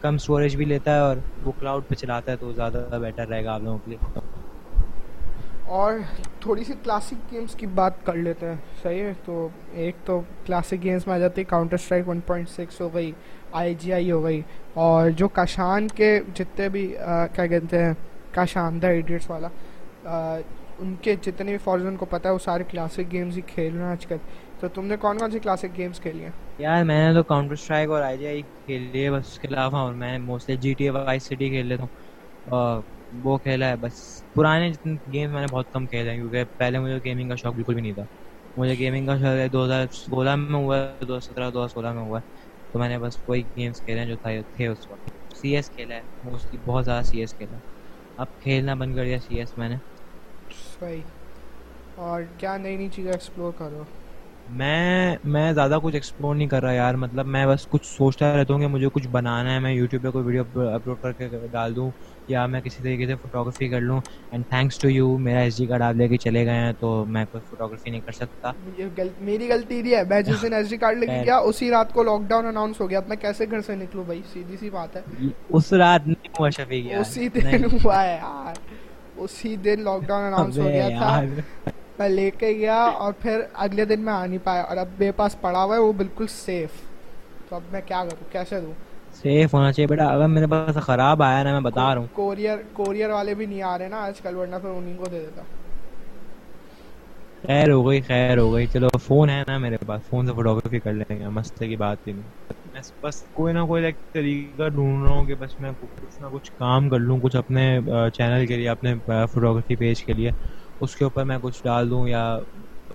کم اسٹوریج بھی لیتا ہے اور وہ کلاؤڈ پہ چلاتا ہے تو زیادہ بیٹر رہے گا آپ لوگوں کے لیے۔ اور تھوڑی سی کلاسک گیمس کی بات کر لیتے ہیں۔ صحیح ہے، تو ایک تو کلاسک گیمس میں آ جاتی ہے counter strike one point six ہو گئی آئی جی آئی ہو گئی، اور جو کاشان کے جتنے بھی کیا کہتے ہیں کاشان دا ایڈیٹس والا ان کے جتنے بھی فارزن کو پتہ ہے، وہ سارے کلاسک گیمز ہی کھیل رہے ہیں آج کل۔ تو تم نے کون کون سی کلاسک گیمز کھیلی ہیں؟ یار میں نے تو کاؤنٹر اسٹرائک اور آئی جی آئی کھیل لی ہے بس اس کے علاوہ اور میں mostly G T A vice city کھیل لیتا ہوں۔ اور وہ کھیلا ہے بس۔ پرانے جتنے گیم میں نے بہت کم کھیلا ہے کیونکہ پہلے مجھے گیمنگ کا شوق بالکل بھی نہیں تھا۔ مجھے گیمنگ کا شوق دو ہزار سولہ میں ہوا ہے دو ہزار سترہ دو ہزار سولہ میں ہوا ہے۔ تو میں نے بس وہی گیمس کھیلے ہیں جو تھے اس وقت۔ سی ایس کھیلا ہے موسٹلی بہت زیادہ سی ایس کھیلا اب کھیلنا بند کر دیا سی ایس میں نے۔ صحیح۔ اور کیا نئی نئی چیزیں ایکسپلور کرو میں میں زیادہ کچھ ایکسپلور نہیں کر رہا یار مطلب میں بس کچھ سوچتا رہتا ہوں کہ مجھے کچھ بنانا ہے میں یوٹیوب پہ کوئی ویڈیو اپلوڈ کر کے ڈال دوں یا میں کسی طریقے سے فوٹوگرافی کر لوں. اینڈ تھینکس ٹو یو میرا ایس ڈی کارڈ آپ لے کے چلے گئے ہیں تو میں کوئی فوٹوگرافی نہیں کر سکتا. میری غلطی نہیں ہے میں جس دن ایس ڈی کارڈ لے کے گیا اسی رات کو لاک ڈاؤن اناؤنس ہو گیا. میں کیسے گھر سے نکلوں بھائی؟ سیدھی سی بات ہے. اس رات نہیں ہوا شفیق اسی دن ہوا ہے یار. اسی دن لاک ڈاؤن اناؤنس ہو گیا تھا۔ میں لے کے گیا اور پھر اگلے دن میں آ نہیں پایا اور اب میرے پاس پڑا ہوا ہے وہ بالکل سیف تو اب میں کیا کروں؟ کیسے دوں؟ سیف ہونا چاہیے بیٹا اگر میرے پاس خراب آیا نا میں بتا رہا ہوں۔ کوریئر کوریئر والے بھی نہیں آ رہے نا آج کل ورنہ پھر انہیں کو دے دیتا۔ خیر ہو گئی خیر ہو گئی۔ چلو فون ہے نا میرے پاس۔ فون سے فوٹوگرافی کر لیں گے مسئلے کی بات ہی نہیں۔ بس کوئی نہ کوئی طریقہ ڈھونڈ رہا ہوں کہ بس میں کچھ نہ کچھ کام کر لوں کچھ اپنے چینل کے لیے اپنے فوٹوگرافی پیج کے لیے۔ اس کے اوپر میں کچھ ڈال دوں یا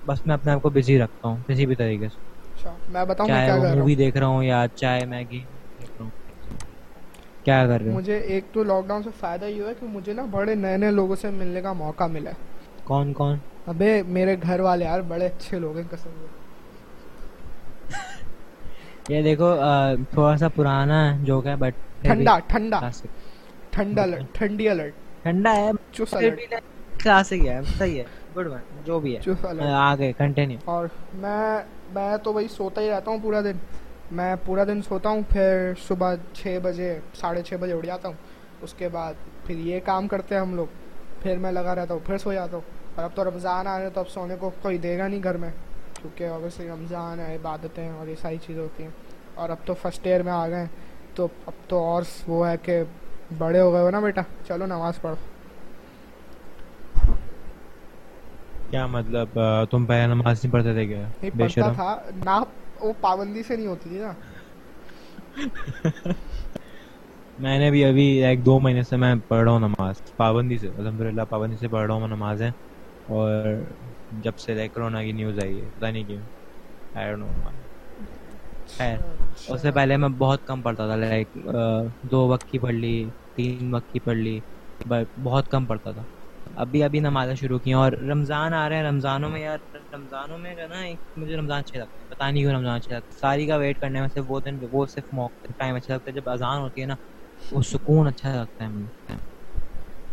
بس میں اپنے آپ کو بزی رکھتا ہوں کسی بھی طریقے سے۔ اچھا، میں بتاؤں چاہے مووی دیکھ رہا ہوں یا چائے میگی کیا کر رہے مجھے ایک تو لاک ڈاؤن سے فائدہ یہ ہے کہ مجھے نا بڑے نئے نئے لوگوں سے ملنے کا موقع ملا ہے۔ کون کون؟ ابے میرے گھر والے یار بڑے اچھے لوگ ہیں قسم یہ دیکھو تھوڑا سا پرانا جو کہ بٹ ٹھنڈا ٹھنڈا۔ ٹھنڈا ٹھنڈی الرٹ ٹھنڈا ہے۔ الرٹ کلاسک ہے صحیح ہے گڈ ون جو بھی ہے آگے کنٹینیو اور میں میں تو وہی سوتا ہی رہتا ہوں پورا دن میں پورا دن سوتا ہوں پھر صبح چھ بجے ساڑھے چھ بجے اٹھ جاتا ہوں اس کے بعد پھر یہ کام کرتے ہیں ہم لوگ پھر میں لگا رہتا ہوں پھر سو جاتا ہوں اور اب تو رمضان آ رہے تو اب سونے کو کوئی دے گا نہیں گھر میں کیونکہ اوبیسلی رمضان ہے عبادتیں اور یہ ساری چیزیں ہوتی ہیں اور اب تو فرسٹ ایئر میں آ گئے تو اب تو اور وہ ہے کہ بڑے ہو گئے ہو نا بیٹا چلو نماز پڑھو کیا مطلب تم پہلے نماز نہیں پڑھتے تھے کیا؟ پڑھتا تھا۔ نہ وہ پابندی سے نہیں ہوتی تھی نا۔ میں نے بھی ابھی ایک دو مہینے سے میں پڑھ رہا ہوں نماز۔ پابندی سے الحمد للہ پابندی سے پڑھ رہا ہوں میں نمازیں اور جب سے لائک کرونا کی نیوز آئی ہے پتہ نہیں کیوں۔ خیر اس سے پہلے میں بہت کم پڑھتا تھا لائک دو وقت کی پڑھ لی تین وقت کی پڑھ لی بہت کم پڑھتا تھا۔ ابھی ابھی نمازیں شروع کی اور رمضان آ رہے ہیں، رمضانوں میں یار، رمضانوں میں جو نا ایک مجھے رمضان اچھے لگتا ہے پتا نہیں کیوں رمضان اچھے لگتا ہے ساری کا ویٹ کرنے میں صرف وہ دن، وہ صرف موقع ٹائم اچھا لگتا ہے، جب اذان ہوتی ہے نا، وہ سکون اچھا لگتا ہے مجھے۔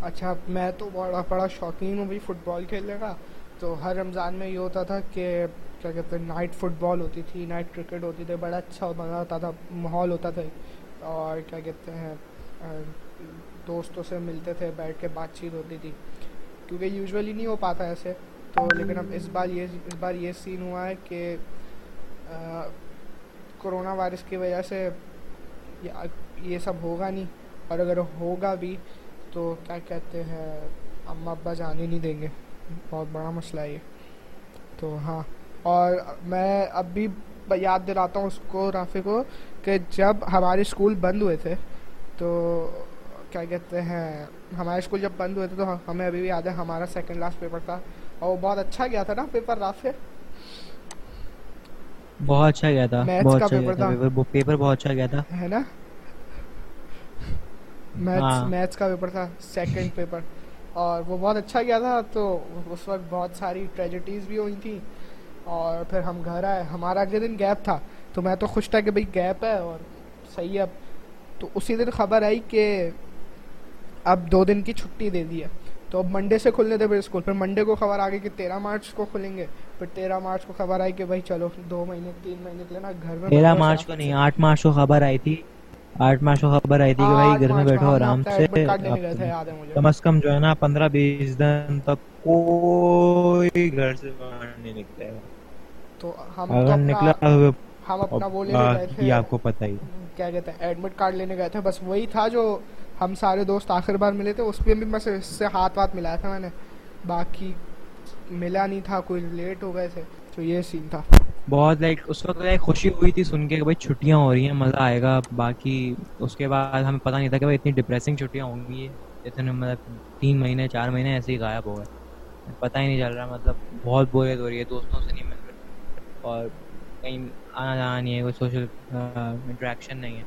اچھا میں تو بڑا بڑا شوقین ہوں بھائی فٹ بال کھیلنے کا۔ تو ہر رمضان میں یہ ہوتا تھا کہ کیا کہتے ہیں نائٹ فٹ بال ہوتی تھی نائٹ کرکٹ ہوتی تھی، بڑا اچھا مزہ ہوتا تھا، ماحول ہوتا تھا۔ اور کیا کہتے ہیں دوستوں سے ملتے تھے، بیٹھ کے بات چیت ہوتی تھی۔ کیونکہ یوزولی نہیں ہو پاتا ایسے، تو لیکن اب اس بار یہ اس بار یہ سین ہوا ہے کہ کرونا وائرس کی وجہ سے یہ سب ہوگا نہیں۔ اور اگر ہوگا بھی تو کیا کہتے ہیں، اماں ابا جانے نہیں دیں گے۔ بہت بڑا مسئلہ ہے یہ۔ تو ہاں اور میں اب بھی یاد دلاتا ہوں اس کو، رافع کو، کہ جب ہمارے اسکول بند ہوئے تھے تو کیا کہتے ہیں ہمارے اسکول جب بند ہوئے تھے تو ہمیں ابھی بھی یاد ہے ہمارا سیکنڈ لاسٹ پیپر تھا۔ اور وہ بہت اچھا گیا تھا نا پیپر رافع بہت اچھا گیا تھا بہت اچھا گیا تھا پیپر بہت اچھا گیا تھا۔ ہے نا؟ میتھس کا پیپر تھا سیکنڈ پیپر اور وہ بہت اچھا گیا تھا تو اس وقت بہت ساری ٹریجڈیز بھی ہوئی تھیں۔ اور پھر ہم گھر آئے۔ ہمارا اگلے دن گیپ تھا تو میں تو خوش تھا کہ بھائی گیپ ہے اور صحیح ہے۔ تو اسی دن خبر آئی کہ اب دو دن کی چھٹی دے دی ہے۔ تو اب منڈے سے کھلنے تھے پھر اسکول۔ پھر منڈے کو خبر آ گئی کہ تیرہ مارچ کو کھلیں گے۔ پھر تیرہ مارچ کو خبر آئی کہ بھائی چلو دو مہینے تین مہینے کے لیے نا گھر میں تیرہ مارچ کو نہیں آٹھ مارچ کو خبر آئی تھی۔ آٹھ مارچ کو خبر آئی تھی کہ بھائی گھر میں بیٹھو آرام سے۔ کم از کم جو ہے نا پندرہ بیس دن تک کوئی گھر سے باہر نہیں نکلے گا۔ تو ہم نکلا ہم اپنا وہ لینے گئے تھے۔ آپ کو پتہ ہی۔ کیا کہتے ہیں ایڈمٹ کارڈ لینے گئے تھے۔ بس وہی تھا جو ہم سارے دوست آخر بار ملے تھے، اس پہ بھی بس اس سے ہاتھ واتھ ملایا تھا میں نے۔ باقی ملا نہیں تھا، کوئی لیٹ ہو گئے تھے، تو یہ سین تھا۔ بہت لائک اس وقت لائک خوشی ہوئی تھی سن کے کہ بھائی چھٹیاں ہو رہی ہیں، مزہ آئے گا۔ باقی اس کے بعد ہمیں پتہ نہیں تھا کہ بھائی اتنی ڈپریسنگ چھٹیاں ہوں گی۔ اتنے مطلب تین مہینے، چار مہینے ایسے ہی غائب ہو گئے۔ پتہ ہی نہیں چل رہا مطلب بہت بوریت ہو رہی ہے، دوستوں سے نہیں مل رہی۔ اور کہیں آنا جانا نہیں ہے، کوئی سوشل انٹریکشن نہیں ہے۔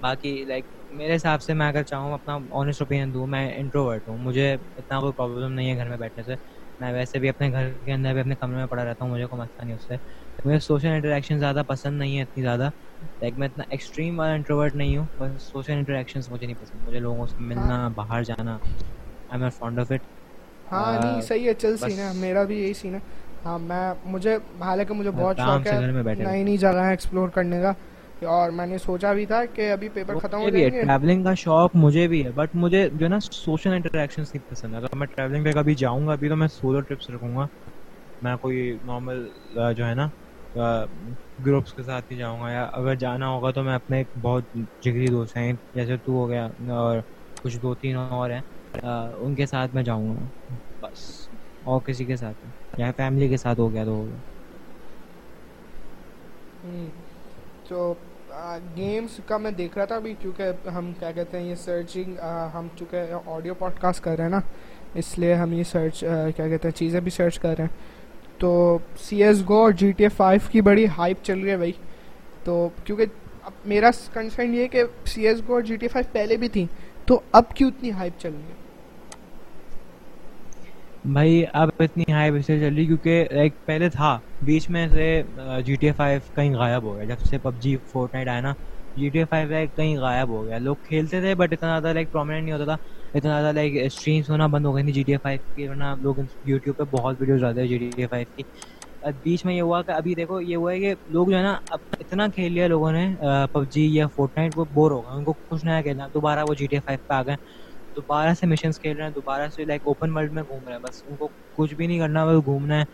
باقی لائک میرے حساب سے میں اگر چاہوں اپنا آنیسٹ اوپینین دوں میں انٹروورٹ ہوں مجھے اتنا کوئی پرابلم نہیں ہے گھر میں بیٹھنے سے۔ میں ویسے بھی اپنے گھر کے اندر بھی اپنے کمرے میں پڑا رہتا ہوں مجھے کوئی مسئلہ نہیں اس سے۔ مجھے سوشل انٹریکشن زیادہ پسند نہیں ہے اتنی زیادہ۔ لائک میں اتنا ایکسٹریم والا انٹروورٹ نہیں ہوں بس سوشل انٹریکشن مجھے نہیں پسند۔ مجھے لوگوں سے ملنا ہاں۔ باہر جانا I am fond of it ہاں نہیں صحیح ہے چل سین ہے میرا بھی یہی سین ہے ہاں میں مجھے حالانکہ مجھے بہت شوق ہے نئی نئی جگہیں ایکسپلور کرنے کا۔ اور میں نے سوچا بھی تھا کہ ابھی پیپر ختم ہو جائیں گے۔ ٹریولنگ کا شوق مجھے بھی ہے بٹ مجھے جو ہے نا سوشل انٹریکشن نہیں پسند اگر میں ٹریولنگ پہ کبھی جاؤں گا ابھی تو میں سولو ٹرپس رکھوں گا۔ میں کوئی نارمل جو ہے نا گروپس کے ساتھ ہی جاؤں گا یا اگر جانا ہوگا تو میں اپنے ایک بہت جگری دوست ہیں جیسے تو ہو گیا اور کچھ دو تین اور ہیں ان کے ساتھ میں جاؤں گا۔ بس اور کسی کے ساتھ یا فیملی کے ساتھ ہو گیا تو ہو گیا۔ تو گیمس کا میں دیکھ رہا تھا ابھی کیونکہ ہم کیا کہتے ہیں یہ سرچنگ ہم چونکہ آڈیو پوڈ کاسٹ کر رہے ہیں نا، اس لیے ہم یہ سرچ کیا کہتے ہیں، چیزیں بھی سرچ کر رہے ہیں۔ تو سی ایس گو اور جی ٹی اے فائیو کی بڑی ہائپ چل رہی ہے بھائی۔ تو کیونکہ اب میرا کنسرن یہ ہے کہ سی ایس گو اور جی ٹی اے فائیو پہلے بھی تھیں، تو اب کیوں اتنی ہائپ چل رہی ہے؟ بھائی، اب اتنی ہائی اس سے چل رہی کیونکہ ایک پہلے تھا، بیچ میں سے جی ٹی اے فائیو کہیں غائب ہو گیا۔ جب سے پب جی فورٹ نائٹ آیا نا جی ٹی اے فائیو کہیں غائب ہو گیا۔ لوگ کھیلتے تھے بٹ اتنا زیادہ لائک پرومیننٹ نہیں ہوتا تھا۔ اتنا زیادہ لائک اسٹریمس ہونا بند ہو گئی تھی جی ٹی اے فائیو کی، ورنہ لوگ یوٹیوب پہ بہت ویڈیوز آتے ہیں جی ٹی اے فائیو کی بیچ میں یہ ہوا کہ ابھی دیکھو، یہ ہوا ہے کہ لوگ جو ہے نا، اب اتنا کھیل لیا لوگوں نے پب جی یا فورٹ نائٹ وہ بور ہو گئے۔ ان کو کچھ نیا کھیلنا دوبارہ وہ جی ٹی اے فائیو پہ آ گئے۔ دوبارہ سے مشنس کھیل رہے ہیں دوبارہ سے لائک اوپن ورلڈ میں گھوم رہے ہیں۔ بس ان کو کچھ بھی نہیں کرنا بس گھومنا ہے۔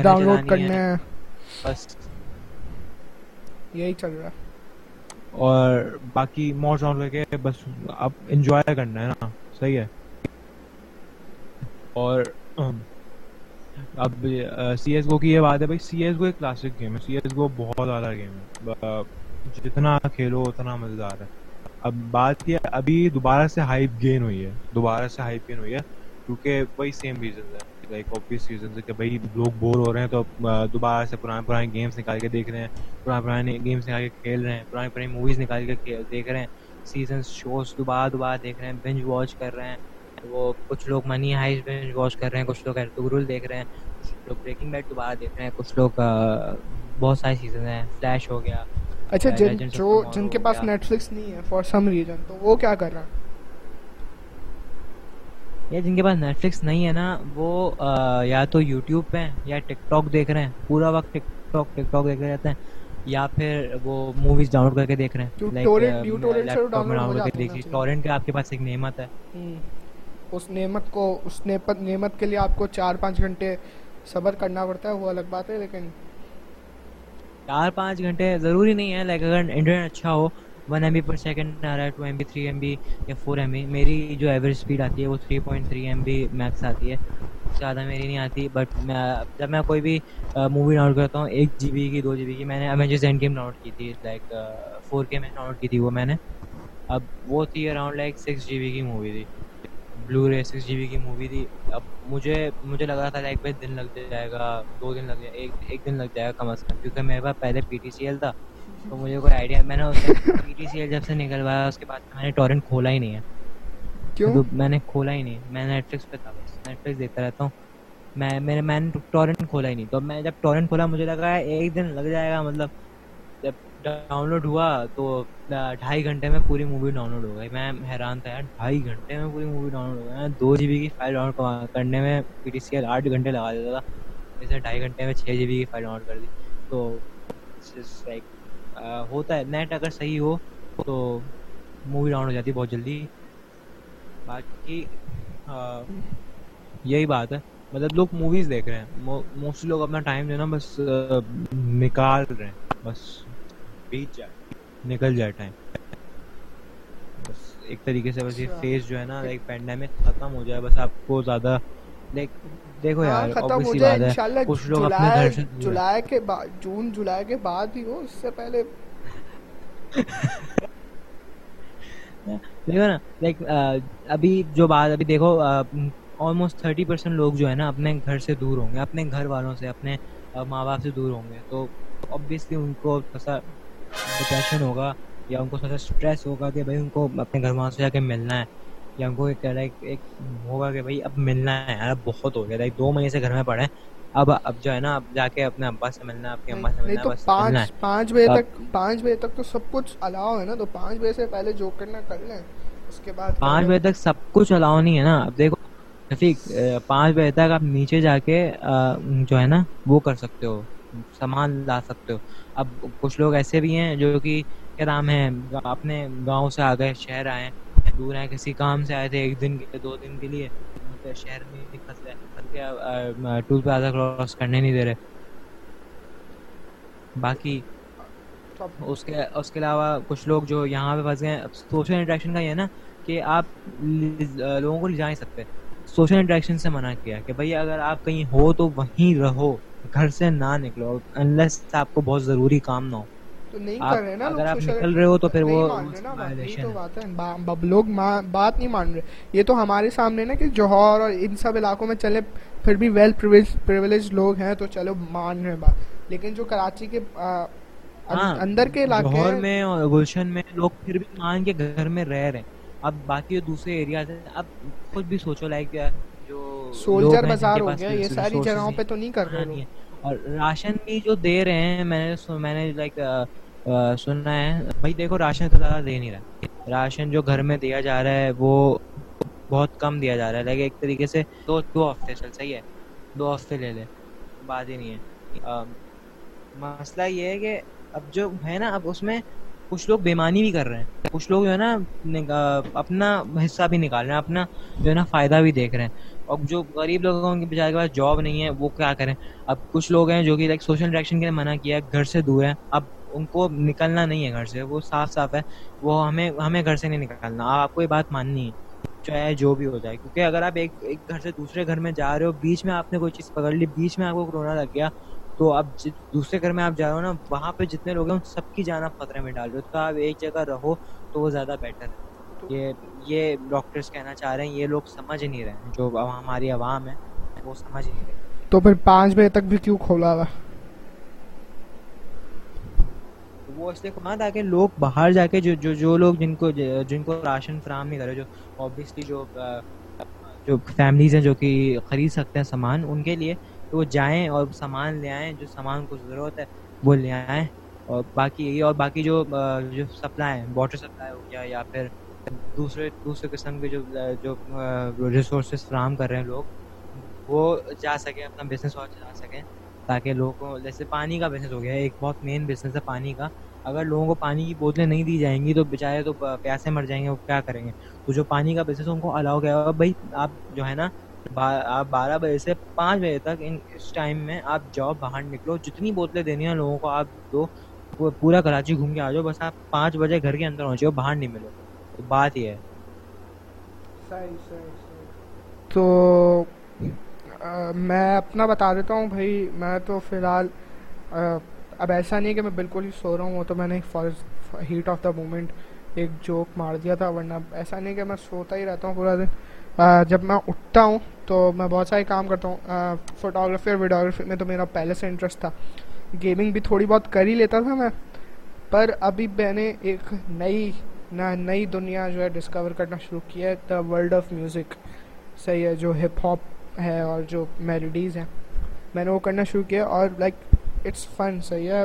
ڈاؤن لوڈ کرنا ہے بس۔ یہی چل رہا ہے۔ اور باقی موڈ ڈاؤن کر کے بس اب انجوائے کرنا ہے نا۔ صحیح ہے۔ اور اب سی ایس گو کی یہ بات ہے بھائی سی ایس گو ایک کلاسک گیم ہے۔ سی ایس گو بہت زیادہ گیم ہے۔ جتنا کھیلو اتنا مزیدار ہے۔ اب بات یہ ابھی دوبارہ سے ہائپ گین ہوئی ہے، دوبارہ سے ہائپ گین ہوئی ہے، کیونکہ وہی سیم ریزن ہے لائک آبویس ریزن کہ بھائی لوگ بور ہو رہے ہیں تو دوبارہ سے پرانے پرانے گیمس نکال کے دیکھ رہے ہیں، پرانے پرانے گیمس نکال کے کھیل رہے ہیں پرانی پرانی موویز نکال کے دیکھ رہے ہیں سیزنس شوز دوبارہ دوبارہ دیکھ رہے ہیں بنج واچ کر رہے ہیں، وہ کچھ لوگ منی ہائز بنج واچ کر رہے ہیں، کچھ لوگ ایرتگرل دیکھ رہے ہیں، کچھ لوگ بریکنگ بیٹ دوبارہ دیکھ رہے ہیں، کچھ لوگ بہت سارے سیزن ہیں فلیش ہو گیا اچھا جن جو جن کے پاس نیٹ فلکس نہیں ہے فار سم ریزن تو وہ کیا کر رہا ہے؟ یا جن کے پاس نیٹ فلکس نہیں ہے نا وہ یا تو یوٹیوب پہ یا ٹک ٹاک دیکھ رہے ہیں پورا وقت ٹک ٹاک ٹک ٹاک دیکھ رہے رہتے ہیں یا پھر وہ موویز ڈاؤن لوڈ کر کے دیکھ رہے ہیں۔ ٹورنٹ کا آپ کے پاس ایک نعمت ہے۔ اس نعمت کو اس نعمت کے لیے آپ کو چار پانچ گھنٹے صبر کرنا پڑتا ہے وہ الگ بات ہے لیکن چار پانچ گھنٹے ضروری نہیں ہے لائک اگر انٹرنیٹ اچھا ہو one M B per second آ رہا ہے two M B three M B یا فور ایم بی میری جو ایوریج اسپیڈ آتی ہے وہ three point three M B max آتی ہے۔ زیادہ میری نہیں آتی بٹ میں جب میں کوئی بھی مووی ڈاؤن لوڈ کرتا ہوں، ایک جی بی کی، دو جی بی کی، میں نے images and game download کی تھی لائک فور کے میں ڈاؤن لوڈ کی تھی وہ میں نے۔ اب وہ تھی around like six G B کی مووی تھی۔ بلو رے سکس جی بی کی مووی تھی. اب مجھے مجھے لگ رہا تھا لائک بھائی دن لگ جائے گا دو دن لگ جائے ایک ایک دن لگ جائے گا کم از کم کیونکہ میرے پاس پہلے پی ٹی سی ایل تھا. تو مجھے کوئی آئیڈیا میں نے پی ٹی سی ایل جب سے نکلوایا اس کے بعد میں نے ٹورنٹ کھولا ہی نہیں ہے. کیوں؟ میں نے کھولا ہی نہیں میں نیٹ فلکس پہ تھا بس. نیٹ فلکس دیکھتا رہتا ہوں. میں میں نے ٹورنٹ کھولا ہی نہیں. تو میں جب ٹورنٹ کھولا مجھے لگا ایک دن لگ جائے گا مطلب ڈاؤن لوڈ ہوا تو ڈھائی گھنٹے میں پوری مووی ڈاؤن لوڈ ہو گئی۔ میں حیران تھا، یار، ڈھائی گھنٹے میں پوری مووی ڈاؤن لوڈ ہو گئی۔ دو جی بی کی فائل ڈاؤن لوڈ کرنے میں پی ٹی سی ایل آٹھ گھنٹے لگا دیتا تھا۔ جیسے ڈھائی گھنٹے میں چھ جی بی کی فائل ڈاؤن لوڈ کر دی۔ تو لائک ہوتا ہے۔ نیٹ اگر صحیح ہو تو مووی ڈاؤن ہو جاتی ہے بہت جلدی۔ باقی یہی بات ہے۔ مطلب لوگ موویز دیکھ رہے ہیں۔ موسٹلی لوگ اپنا ٹائم جو ہے نا بس نکال رہے ہیں۔ بس۔ بیچ جائے۔ نکل جائے ٹائم۔ بس ایک طریقے سے بس یہ اچھا۔ جو ہے نا ایک پینڈیمک ختم ہو جائے بس آپ کو زیادہ لائک دیکھو ہاں، یار ختم ہو جائے انشاءاللہ کچھ لوگ اپنے گھر سے جولائی کے بعد جون جولائی کے بعد ہی ہو اس سے پہلے۔ دیکھو نا لائک ابھی جو بات ابھی دیکھو آلموسٹ تھرٹی پرسینٹ لوگ جو ہے نا اپنے گھر سے دور ہوں گے اپنے گھر والوں سے اپنے ماں باپ سے دور ہوں گے۔ تو آبویسلی ان کو تھوڑا ڈپریشن ہوگا یا ان کو تھوڑا سا اسٹریس ہوگا کہ بھائی ان کو اپنے گھر والوں سے جا کے ملنا ہے یا ان کو ایک لائک ایک ہوگا کہ بھائی اب ملنا ہے یار اب بہت ہو گیا لائک دو مہینے سے گھر میں پڑے اب اب جو ہے نا اب جا کے اپنے ابا سے ملنا اپنی اما سے ملنا بس پانچ پانچ بجے تک پانچ بجے تک تو سب کچھ الاؤ ہے نا تو پانچ بجے سے پہلے جو کرنا کر لیں اس کے بعد پانچ بجے تک سب کچھ الاؤ نہیں ہے نا۔ اب دیکھو رفیق پانچ بجے تک آپ نیچے جا کے جو ہے نا وہ کر سکتے ہو۔ سامان لا سکتے ہو۔ اب کچھ لوگ ایسے بھی ہیں جو کہ کیا نام ہے، اپنے گاؤں سے آ گئے شہر آئے دور ہیں، کسی کام سے آئے تھے ایک دن کے، دو دن کے لیے شہر میں پھنس گئے۔ پھنس گیا ٹول پلازا کراس کرنے نہیں دے رہے۔ باقی اس کے اس کے علاوہ کچھ لوگ جو یہاں پہ پھنس گئے ہیں سوشل انٹریکشن کا یہ ہے نا کہ آپ لوگوں کو لے جا نہیں سکتے۔ سوشل انٹریکشن سے منع کیا کہ بھائی اگر آپ کہیں ہو تو وہیں رہو۔ گھر سے نہ نکلو انلیس آپ کو بہت ضروری کام نہ ہو۔ تو نہیں کر رہے نا اگر آپ نکل رہے ہو تو پھر وہ لوگ بات نہیں مان رہے۔ یہ تو ہمارے سامنے نا کہ جوہر اور ان سب علاقوں میں چلے پھر بھی ویل پریویلیج لوگ ہیں تو چلو مان رہے بات۔ لیکن جو کراچی کے ہاں، اندر کے علاقے جوہر میں اور گلشن میں لوگ پھر بھی مان کے گھر میں رہ رہے ہیں۔ اب باقی دوسرے ایریاز ہیں اب خود بھی سوچو لائک جو سولجر بازار ہو گیا یہ ساری جگہوں پہ تو نہیں کر رہے ہیں اور راشن بھی جو دے رہے ہیں، میں نے میں نے لائک سننا ہے۔ بھائی دیکھو، راشن تو زیادہ دے نہیں رہا۔ راشن جو گھر میں دیا جا رہا ہے، وہ بہت کم دیا جا رہا ہے۔ لیکن ایک طریقے سے دو دو ہفتے، چل، صحیح ہے۔ دو ہفتے لے لے بات ہی نہیں ہے۔ مسئلہ یہ ہے کہ اب جو ہے نا، اب اس میں کچھ لوگ بےمانی بھی کر رہے ہیں۔ کچھ لوگ جو ہے نا اپنا حصہ بھی نکال رہے ہیں، اپنا جو ہے نا، فائدہ بھی دیکھ رہے ہیں۔ اور جو غریب لوگوں کے بچارے کے پاس جاب نہیں ہے، وہ کیا کریں؟ اب کچھ لوگ ہیں جو کہ لائک سوشل انٹریکشن کے لیے منع کیا ہے گھر سے دور ہیں۔ اب ان کو نکلنا نہیں ہے گھر سے، وہ صاف صاف ہے۔ وہ ہمیں ہمیں گھر سے نہیں نکلنا، آپ کو یہ بات ماننی ہے۔ چاہے جو بھی ہو جائے، کیونکہ اگر آپ ایک ایک گھر سے دوسرے گھر میں جا رہے ہو، بیچ میں آپ نے کوئی چیز پکڑ لی، بیچ میں آپ کو کرونا لگ گیا، تو اب دوسرے گھر میں آپ جا رہے ہو نا، وہاں پہ جتنے لوگ ہیں، ان سب کی جان آپ خطرے میں ڈال رہے ہو تو آپ ایک جگہ رہو تو وہ زیادہ بیٹر ہے۔ یہ یہ ڈاکٹرس کہنا چاہ رہے ہیں یہ لوگ سمجھ نہیں رہے ہیں جو ہماری عوام ہے وہ سمجھ نہیں رہے۔ تو پھر پانچ بجے تک بھی کیوں کھولا ہوا؟ وہ اس لیے کما تاکہ لوگ باہر جا کے جو جو جو لوگ جن کو جن کو راشن فراہم نہیں کرے جو آبویسلی جو جو فیملیز ہیں جو کہ خرید سکتے ہیں سامان ان کے لیے تو وہ جائیں اور سامان لے آئیں جو سامان کو ضرورت ہے وہ لے آئیں۔ اور باقی اور باقی جو جو سپلائی ہیں واٹر سپلائی ہو گیا یا پھر دوسرے دوسرے قسم کے جو جو ریسورسز فراہم کر رہے ہیں لوگ، وہ جا سکیں، اپنا بزنس اور چلا سکیں، تاکہ لوگوں کو، جیسے پانی کا بزنس ہو گیا، ایک بہت مین بزنس ہے پانی کا۔ اگر لوگوں کو پانی کی بوتلیں نہیں دی جائیں گی، تو بےچارے تو پیاسے مر جائیں گے، وہ کیا کریں گے؟ تو جو پانی کا بزنس ان کو الاؤ گیا بھائی، آپ جو ہے نا آپ بارہ بجے سے پانچ بجے تک ان، اس ٹائم میں آپ جاؤ باہر نکلو، جتنی بوتلیں دینی ہیں لوگوں کو، آپ دو، پورا کراچی گھوم کے آ جاؤ، بس آپ پانچ بجے گھر کے اندر پہنچے ہو باہر نہیں ملو۔ بات یہ ہے۔ تو میں اپنا بتا دیتا ہوں بھائی میں تو فی الحال اب ایسا نہیں کہ میں بالکل ہی سو رہا ہوں وہ تو میں نے ہیٹ آف دا مومنٹ ایک جوک مار دیا تھا ورنہ ایسا نہیں کہ میں سوتا ہی رہتا ہوں پورا دن۔ جب میں اٹھتا ہوں تو میں بہت سارے کام کرتا ہوں۔ فوٹوگرافی اور ویڈیوگرافی میں تو میرا پہلے سے انٹرسٹ تھا۔ گیمنگ بھی تھوڑی بہت کر ہی لیتا تھا میں پر ابھی میں نے ایک نئی نئی دنیا جو ہے ڈسکور کرنا شروع کیا ہے دا ورلڈ آف میوزک صحیح ہے، جو ہپ ہاپ ہے اور جو میلوڈیز ہیں، میں نے وہ کرنا شروع کیا اور لائک اٹس فن صحیح ہے،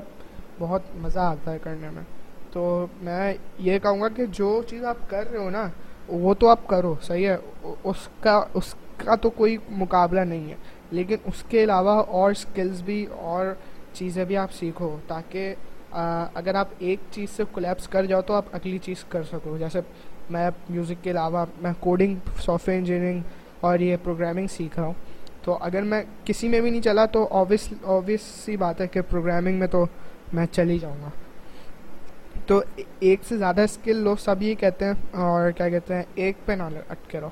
بہت مزہ آتا ہے کرنے میں۔ تو میں یہ کہوں گا کہ جو چیز آپ کر رہے ہو نا، وہ تو آپ کرو، صحیح ہے، اس کا اس کا تو کوئی مقابلہ نہیں ہے۔ لیکن اس کے علاوہ اور اسکلز بھی اور چیزیں بھی آپ سیکھو تاکہ اگر آپ ایک چیز سے کولیپس کر جاؤ تو آپ اگلی چیز کر سکو۔ جیسے میں میوزک کے علاوہ میں کوڈنگ سافٹ ویئر انجینئرنگ اور یہ پروگرامنگ سیکھ رہا ہوں۔ تو اگر میں کسی میں بھی نہیں چلا تو آبویس آبویس سی بات ہے کہ پروگرامنگ میں تو میں چل ہی جاؤں گا۔ تو ایک سے زیادہ اسکل لوگ سب یہ کہتے ہیں اور کیا کہتے ہیں، ایک پہ نہ اٹکے رہو۔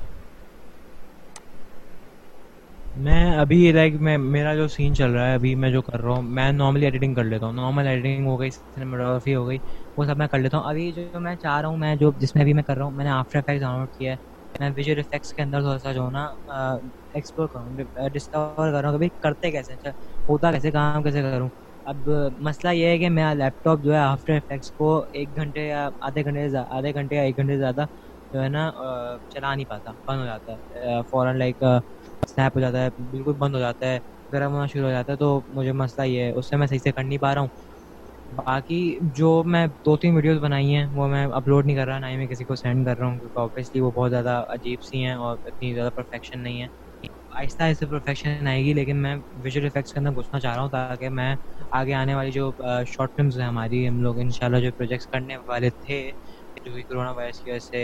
میں ابھی لائک میں، میرا جو سین چل رہا ہے ابھی میں جو کر رہا ہوں، میں نارملی ایڈیٹنگ کر لیتا ہوں نارمل ایڈیٹنگ ہو گئی سنیماٹوگرافی ہو گئی، وہ سب میں کر لیتا ہوں۔ ابھی جو میں چاہ رہا ہوں، میں جو جس میں ابھی میں کر رہا ہوں، میں نے آفٹر افیکٹ ڈاؤن لوڈ کیا ہے۔ میں ویژول افیکٹس کے اندر تھوڑا سا جو ہے نا ایکسپلور کروں ڈسکور کر رہا ہوں کہ کرتے کیسے اچھا، ہوتا کیسے، کام کیسے کروں۔ اب مسئلہ یہ ہے کہ میں لیپ ٹاپ جو ہے آفٹر افیکٹس کو ایک گھنٹے یا آدھے گھنٹے آدھے گھنٹے یا ایک گھنٹے سے زیادہ جو ہے نا چلا نہیں پاتا، بند ہو جاتا ہے۔ فوراً لائک اسنیپ ہو جاتا ہے، بالکل بند ہو جاتا ہے، گرم ہونا شروع ہو جاتا ہے، تو مجھے مسئلہ یہ ہے، اس سے میں صحیح سے کر نہیں پا رہا ہوں۔ باقی جو میں دو تین ویڈیوز بنائی ہیں، وہ میں اپلوڈ نہیں کر رہا، نہ ہی میں کسی کو سینڈ کر رہا ہوں، کیونکہ آبویسلی وہ بہت زیادہ عجیب سی ہیں اور اتنی زیادہ پرفیکشن نہیں ہے آہستہ آہستہ پرفیکشن آئے گی، لیکن میں ویژول افیکٹس کے اندر گھسنا چاہ رہا ہوں تاکہ میں آگے آنے والی جو شارٹ فلمز ہیں ہماری، ہم لوگ ان شاء اللہ جو پروجیکٹس کرنے والے تھے، جو کہ کرونا وائرس کی وجہ سے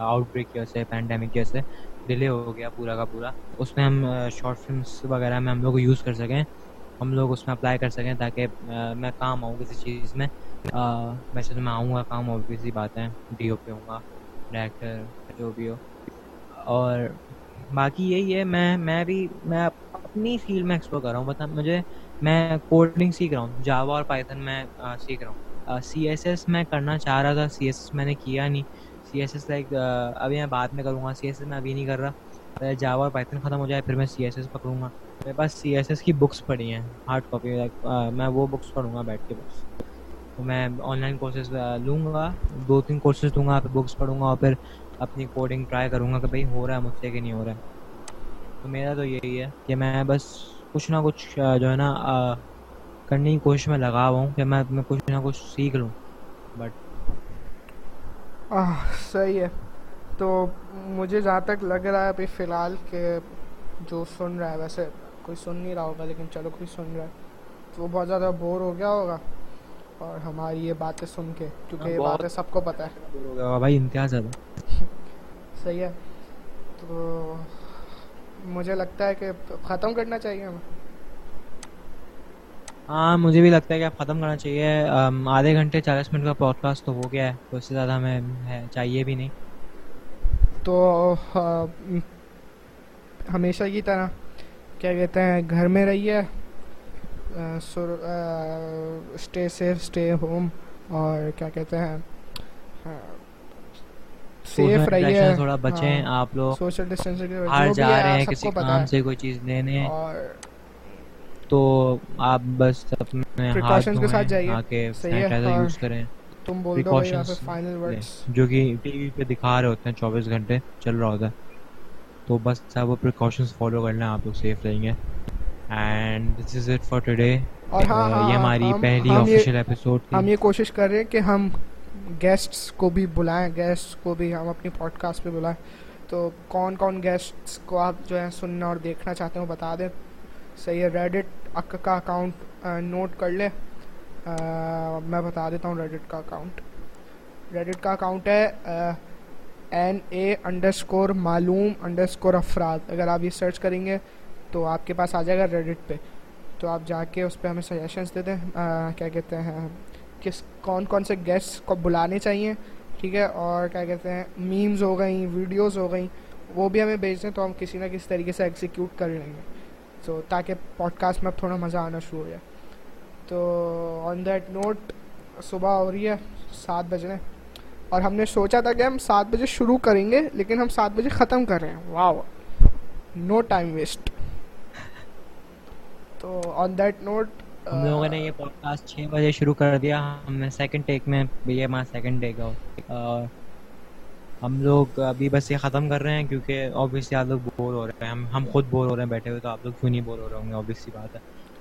آؤٹ بریک کی وجہ سے پینڈیمک کی وجہ سے ڈیلے ہو گیا پورا کا پورا۔ اس میں ہم شارٹ فلمس وغیرہ میں ہم لوگ یوز کر سکیں۔ ہم لوگ اس میں اپلائی کر سکیں تاکہ میں کام آؤں کسی چیز میں۔ ویسے تو میں آؤں گا، کام اور کسی بات ہے۔ ڈی او پہ ہوں گا ڈائریکٹر جو بھی ہو۔ اور باقی یہی ہے، میں میں بھی، میں اپنی فیلڈ میں ایکسپلور کر رہا ہوں۔ بتا مجھے، میں کوڈنگ سیکھ رہا ہوں۔ جاوا اور پائتھن میں سیکھ رہا ہوں۔ سی ایس ایس میں کرنا چاہ رہا تھا سی ایس ایس میں نے کیا نہیں۔ سی ایس ایس لائک ابھی میں بعد میں کروں گا سی ایس ایس میں ابھی نہیں کر رہا۔ جاوا اور پائتھن ختم ہو جائے، پھر میں سی ایس ایس پکڑوں گا۔ میرے پاس سی ایس ایس کی بکس پڑھی ہیں ہارڈ کاپی لائک میں وہ بکس پڑھوں گا بیٹھ کے بس۔ تو میں آن لائن کورسز لوں گا، دو تین کورسز لوں گا، پھر بکس پڑھوں گا اور پھر اپنی کوڈنگ ٹرائی کروں گا کہ بھائی ہو رہا ہے، مجھ سے کہ نہیں ہو رہا ہے۔ تو میرا تو یہی ہے کہ میں بس کچھ نہ کچھ جو ہے نا کرنے کی کوشش میں لگا ہوا ہوں کہ میں کچھ نہ کچھ سیکھ لوں۔ بٹ صحیح ہے۔ تو مجھے جہاں تک لگ رہا ہے ابھی فی الحال کہ جو سن رہا ہے ویسے کوئی سن نہیں رہا ہوگا لیکن چلو کوئی سن رہا ہے تو وہ بہت زیادہ بور ہو گیا ہوگا۔ اور ہماری یہ باتیں سن کے کیونکہ یہ باتیں سب کو پتہ ہے۔ بھائی امتیاز زیادہ صحیح ہے۔ تو مجھے لگتا ہے کہ ختم کرنا چاہیے ہمیں۔ ہاں مجھے بھی لگتا ہے کہ آپ ختم کرنا چاہیے۔ آدھے گھنٹے چالیس منٹ کا پوڈ کاسٹ تو ہو گیا ہے تو اس سے زیادہ ہمیں چاہیے بھی نہیں۔ تو ہمیشہ کی طرح کیا کہتے ہیں گھر میں رہیے اسٹے سیف اسٹے ہوم اور کیا کہتے ہیں سیف رہیے۔ تھوڑا بچیں آپ لوگ۔ سوشل ڈسٹینسنگ باہر جا رہے ہیں کسی کام سے کوئی چیز لینے۔ تو آپ بس اپنے پریکاشنز کے ساتھ جائیے۔ آ کے سینیٹائزر یوز کریں۔ تم بول دو یہاں پہ فائنل ورڈز جو کہ ٹی وی پہ دکھا رہے ہوتے ہیں چوبیس گھنٹے چل رہا ہوتا ہے۔ تو بس سب وہ پریکاشنز فالو کرنا آپ لوگ سیف رہیں گے۔ And this is it for today اور ہاں یہ ہماری پہلی آفیشیل ایپیسوڈ تھی۔ ہم یہ کوشش کر رہے ہیں کہ ہم گیسٹس کو بھی بلائیں گیسٹ کو بھی ہم اپنی پوڈ کاسٹ پہ بلائیں۔ تو کون کون گیسٹس کو آپ جو ہے سننا اور دیکھنا چاہتے ہیں وہ بتا دیں۔ صحیح ہے ریڈٹ کا اکاؤنٹ نوٹ کر لے. میں بتا دیتا ہوں ریڈٹ کا اکاؤنٹ ریڈٹ کا اکاؤنٹ ہے این اے انڈر اسکور معلوم انڈر اسکور افراد. اگر آپ یہ سرچ کریں گے تو آپ کے پاس آ جائے گا ریڈٹ پہ. تو آپ جا کے اس پہ ہمیں سجیشنس دے دیں. کیا کہتے ہیں، کس، کون کون سے گیسٹ کو بلانے چاہیے. ٹھیک ہے، اور کیا کہتے ہیں میمز ہو گئیں ویڈیوز ہو گئیں، وہ بھی ہمیں بھیج دیں تو ہم کسی نہ کسی طریقے سے ایگزیکیوٹ کر لیں گے. تو تاکہ پوڈ کاسٹ میں اب تھوڑا مزہ آنا شروع ہو جائے۔ تو آن دیٹ نوٹ صبح ہو رہی ہے، سات بجے اور ہم نے سوچا تھا کہ ہم سات بجے شروع کریں گے، لیکن ہم سات بجے ختم کر رہے ہیں۔ واہ نو ٹائم ویسٹ تو آن دیٹ نوٹ ہم لوگوں نے یہ پوڈ کاسٹ چھ بجے شروع کر دیا۔ ہم نے سیکنڈ ٹیک میں یہ ہمارا سیکنڈ ٹیک ہے ہم لوگ ابھی بس یہ ختم کر رہے ہیں کیونکہ اوبیسلی آپ لوگ بور ہو رہے ہیں۔ ہم ہم خود بور ہو رہے ہیں بیٹھے ہوئے تو آپ لوگ کیوں نہیں بور ہو رہے ہوں گے؟ اوبیسلی بات ہے۔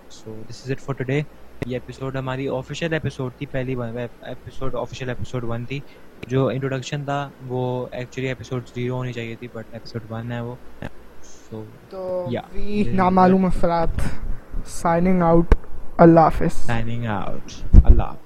So this is it for today یہ ایپیسوڈ ہماری آفیشیل ایپیسوڈ تھی پہلی ایپیسوڈ آفیشیل ایپیسوڈ ون تھی۔ جو انٹروڈکشن تھا وہ ایکچولی ایپیسوڈ زیرو ہونی چاہیے تھی بٹ ایپیسوڈ ون ہے وہ۔ سو تو نامعلوم افراد سائننگ آؤٹ اللہ حافظ۔ سائننگ آؤٹ اللہ حافظ۔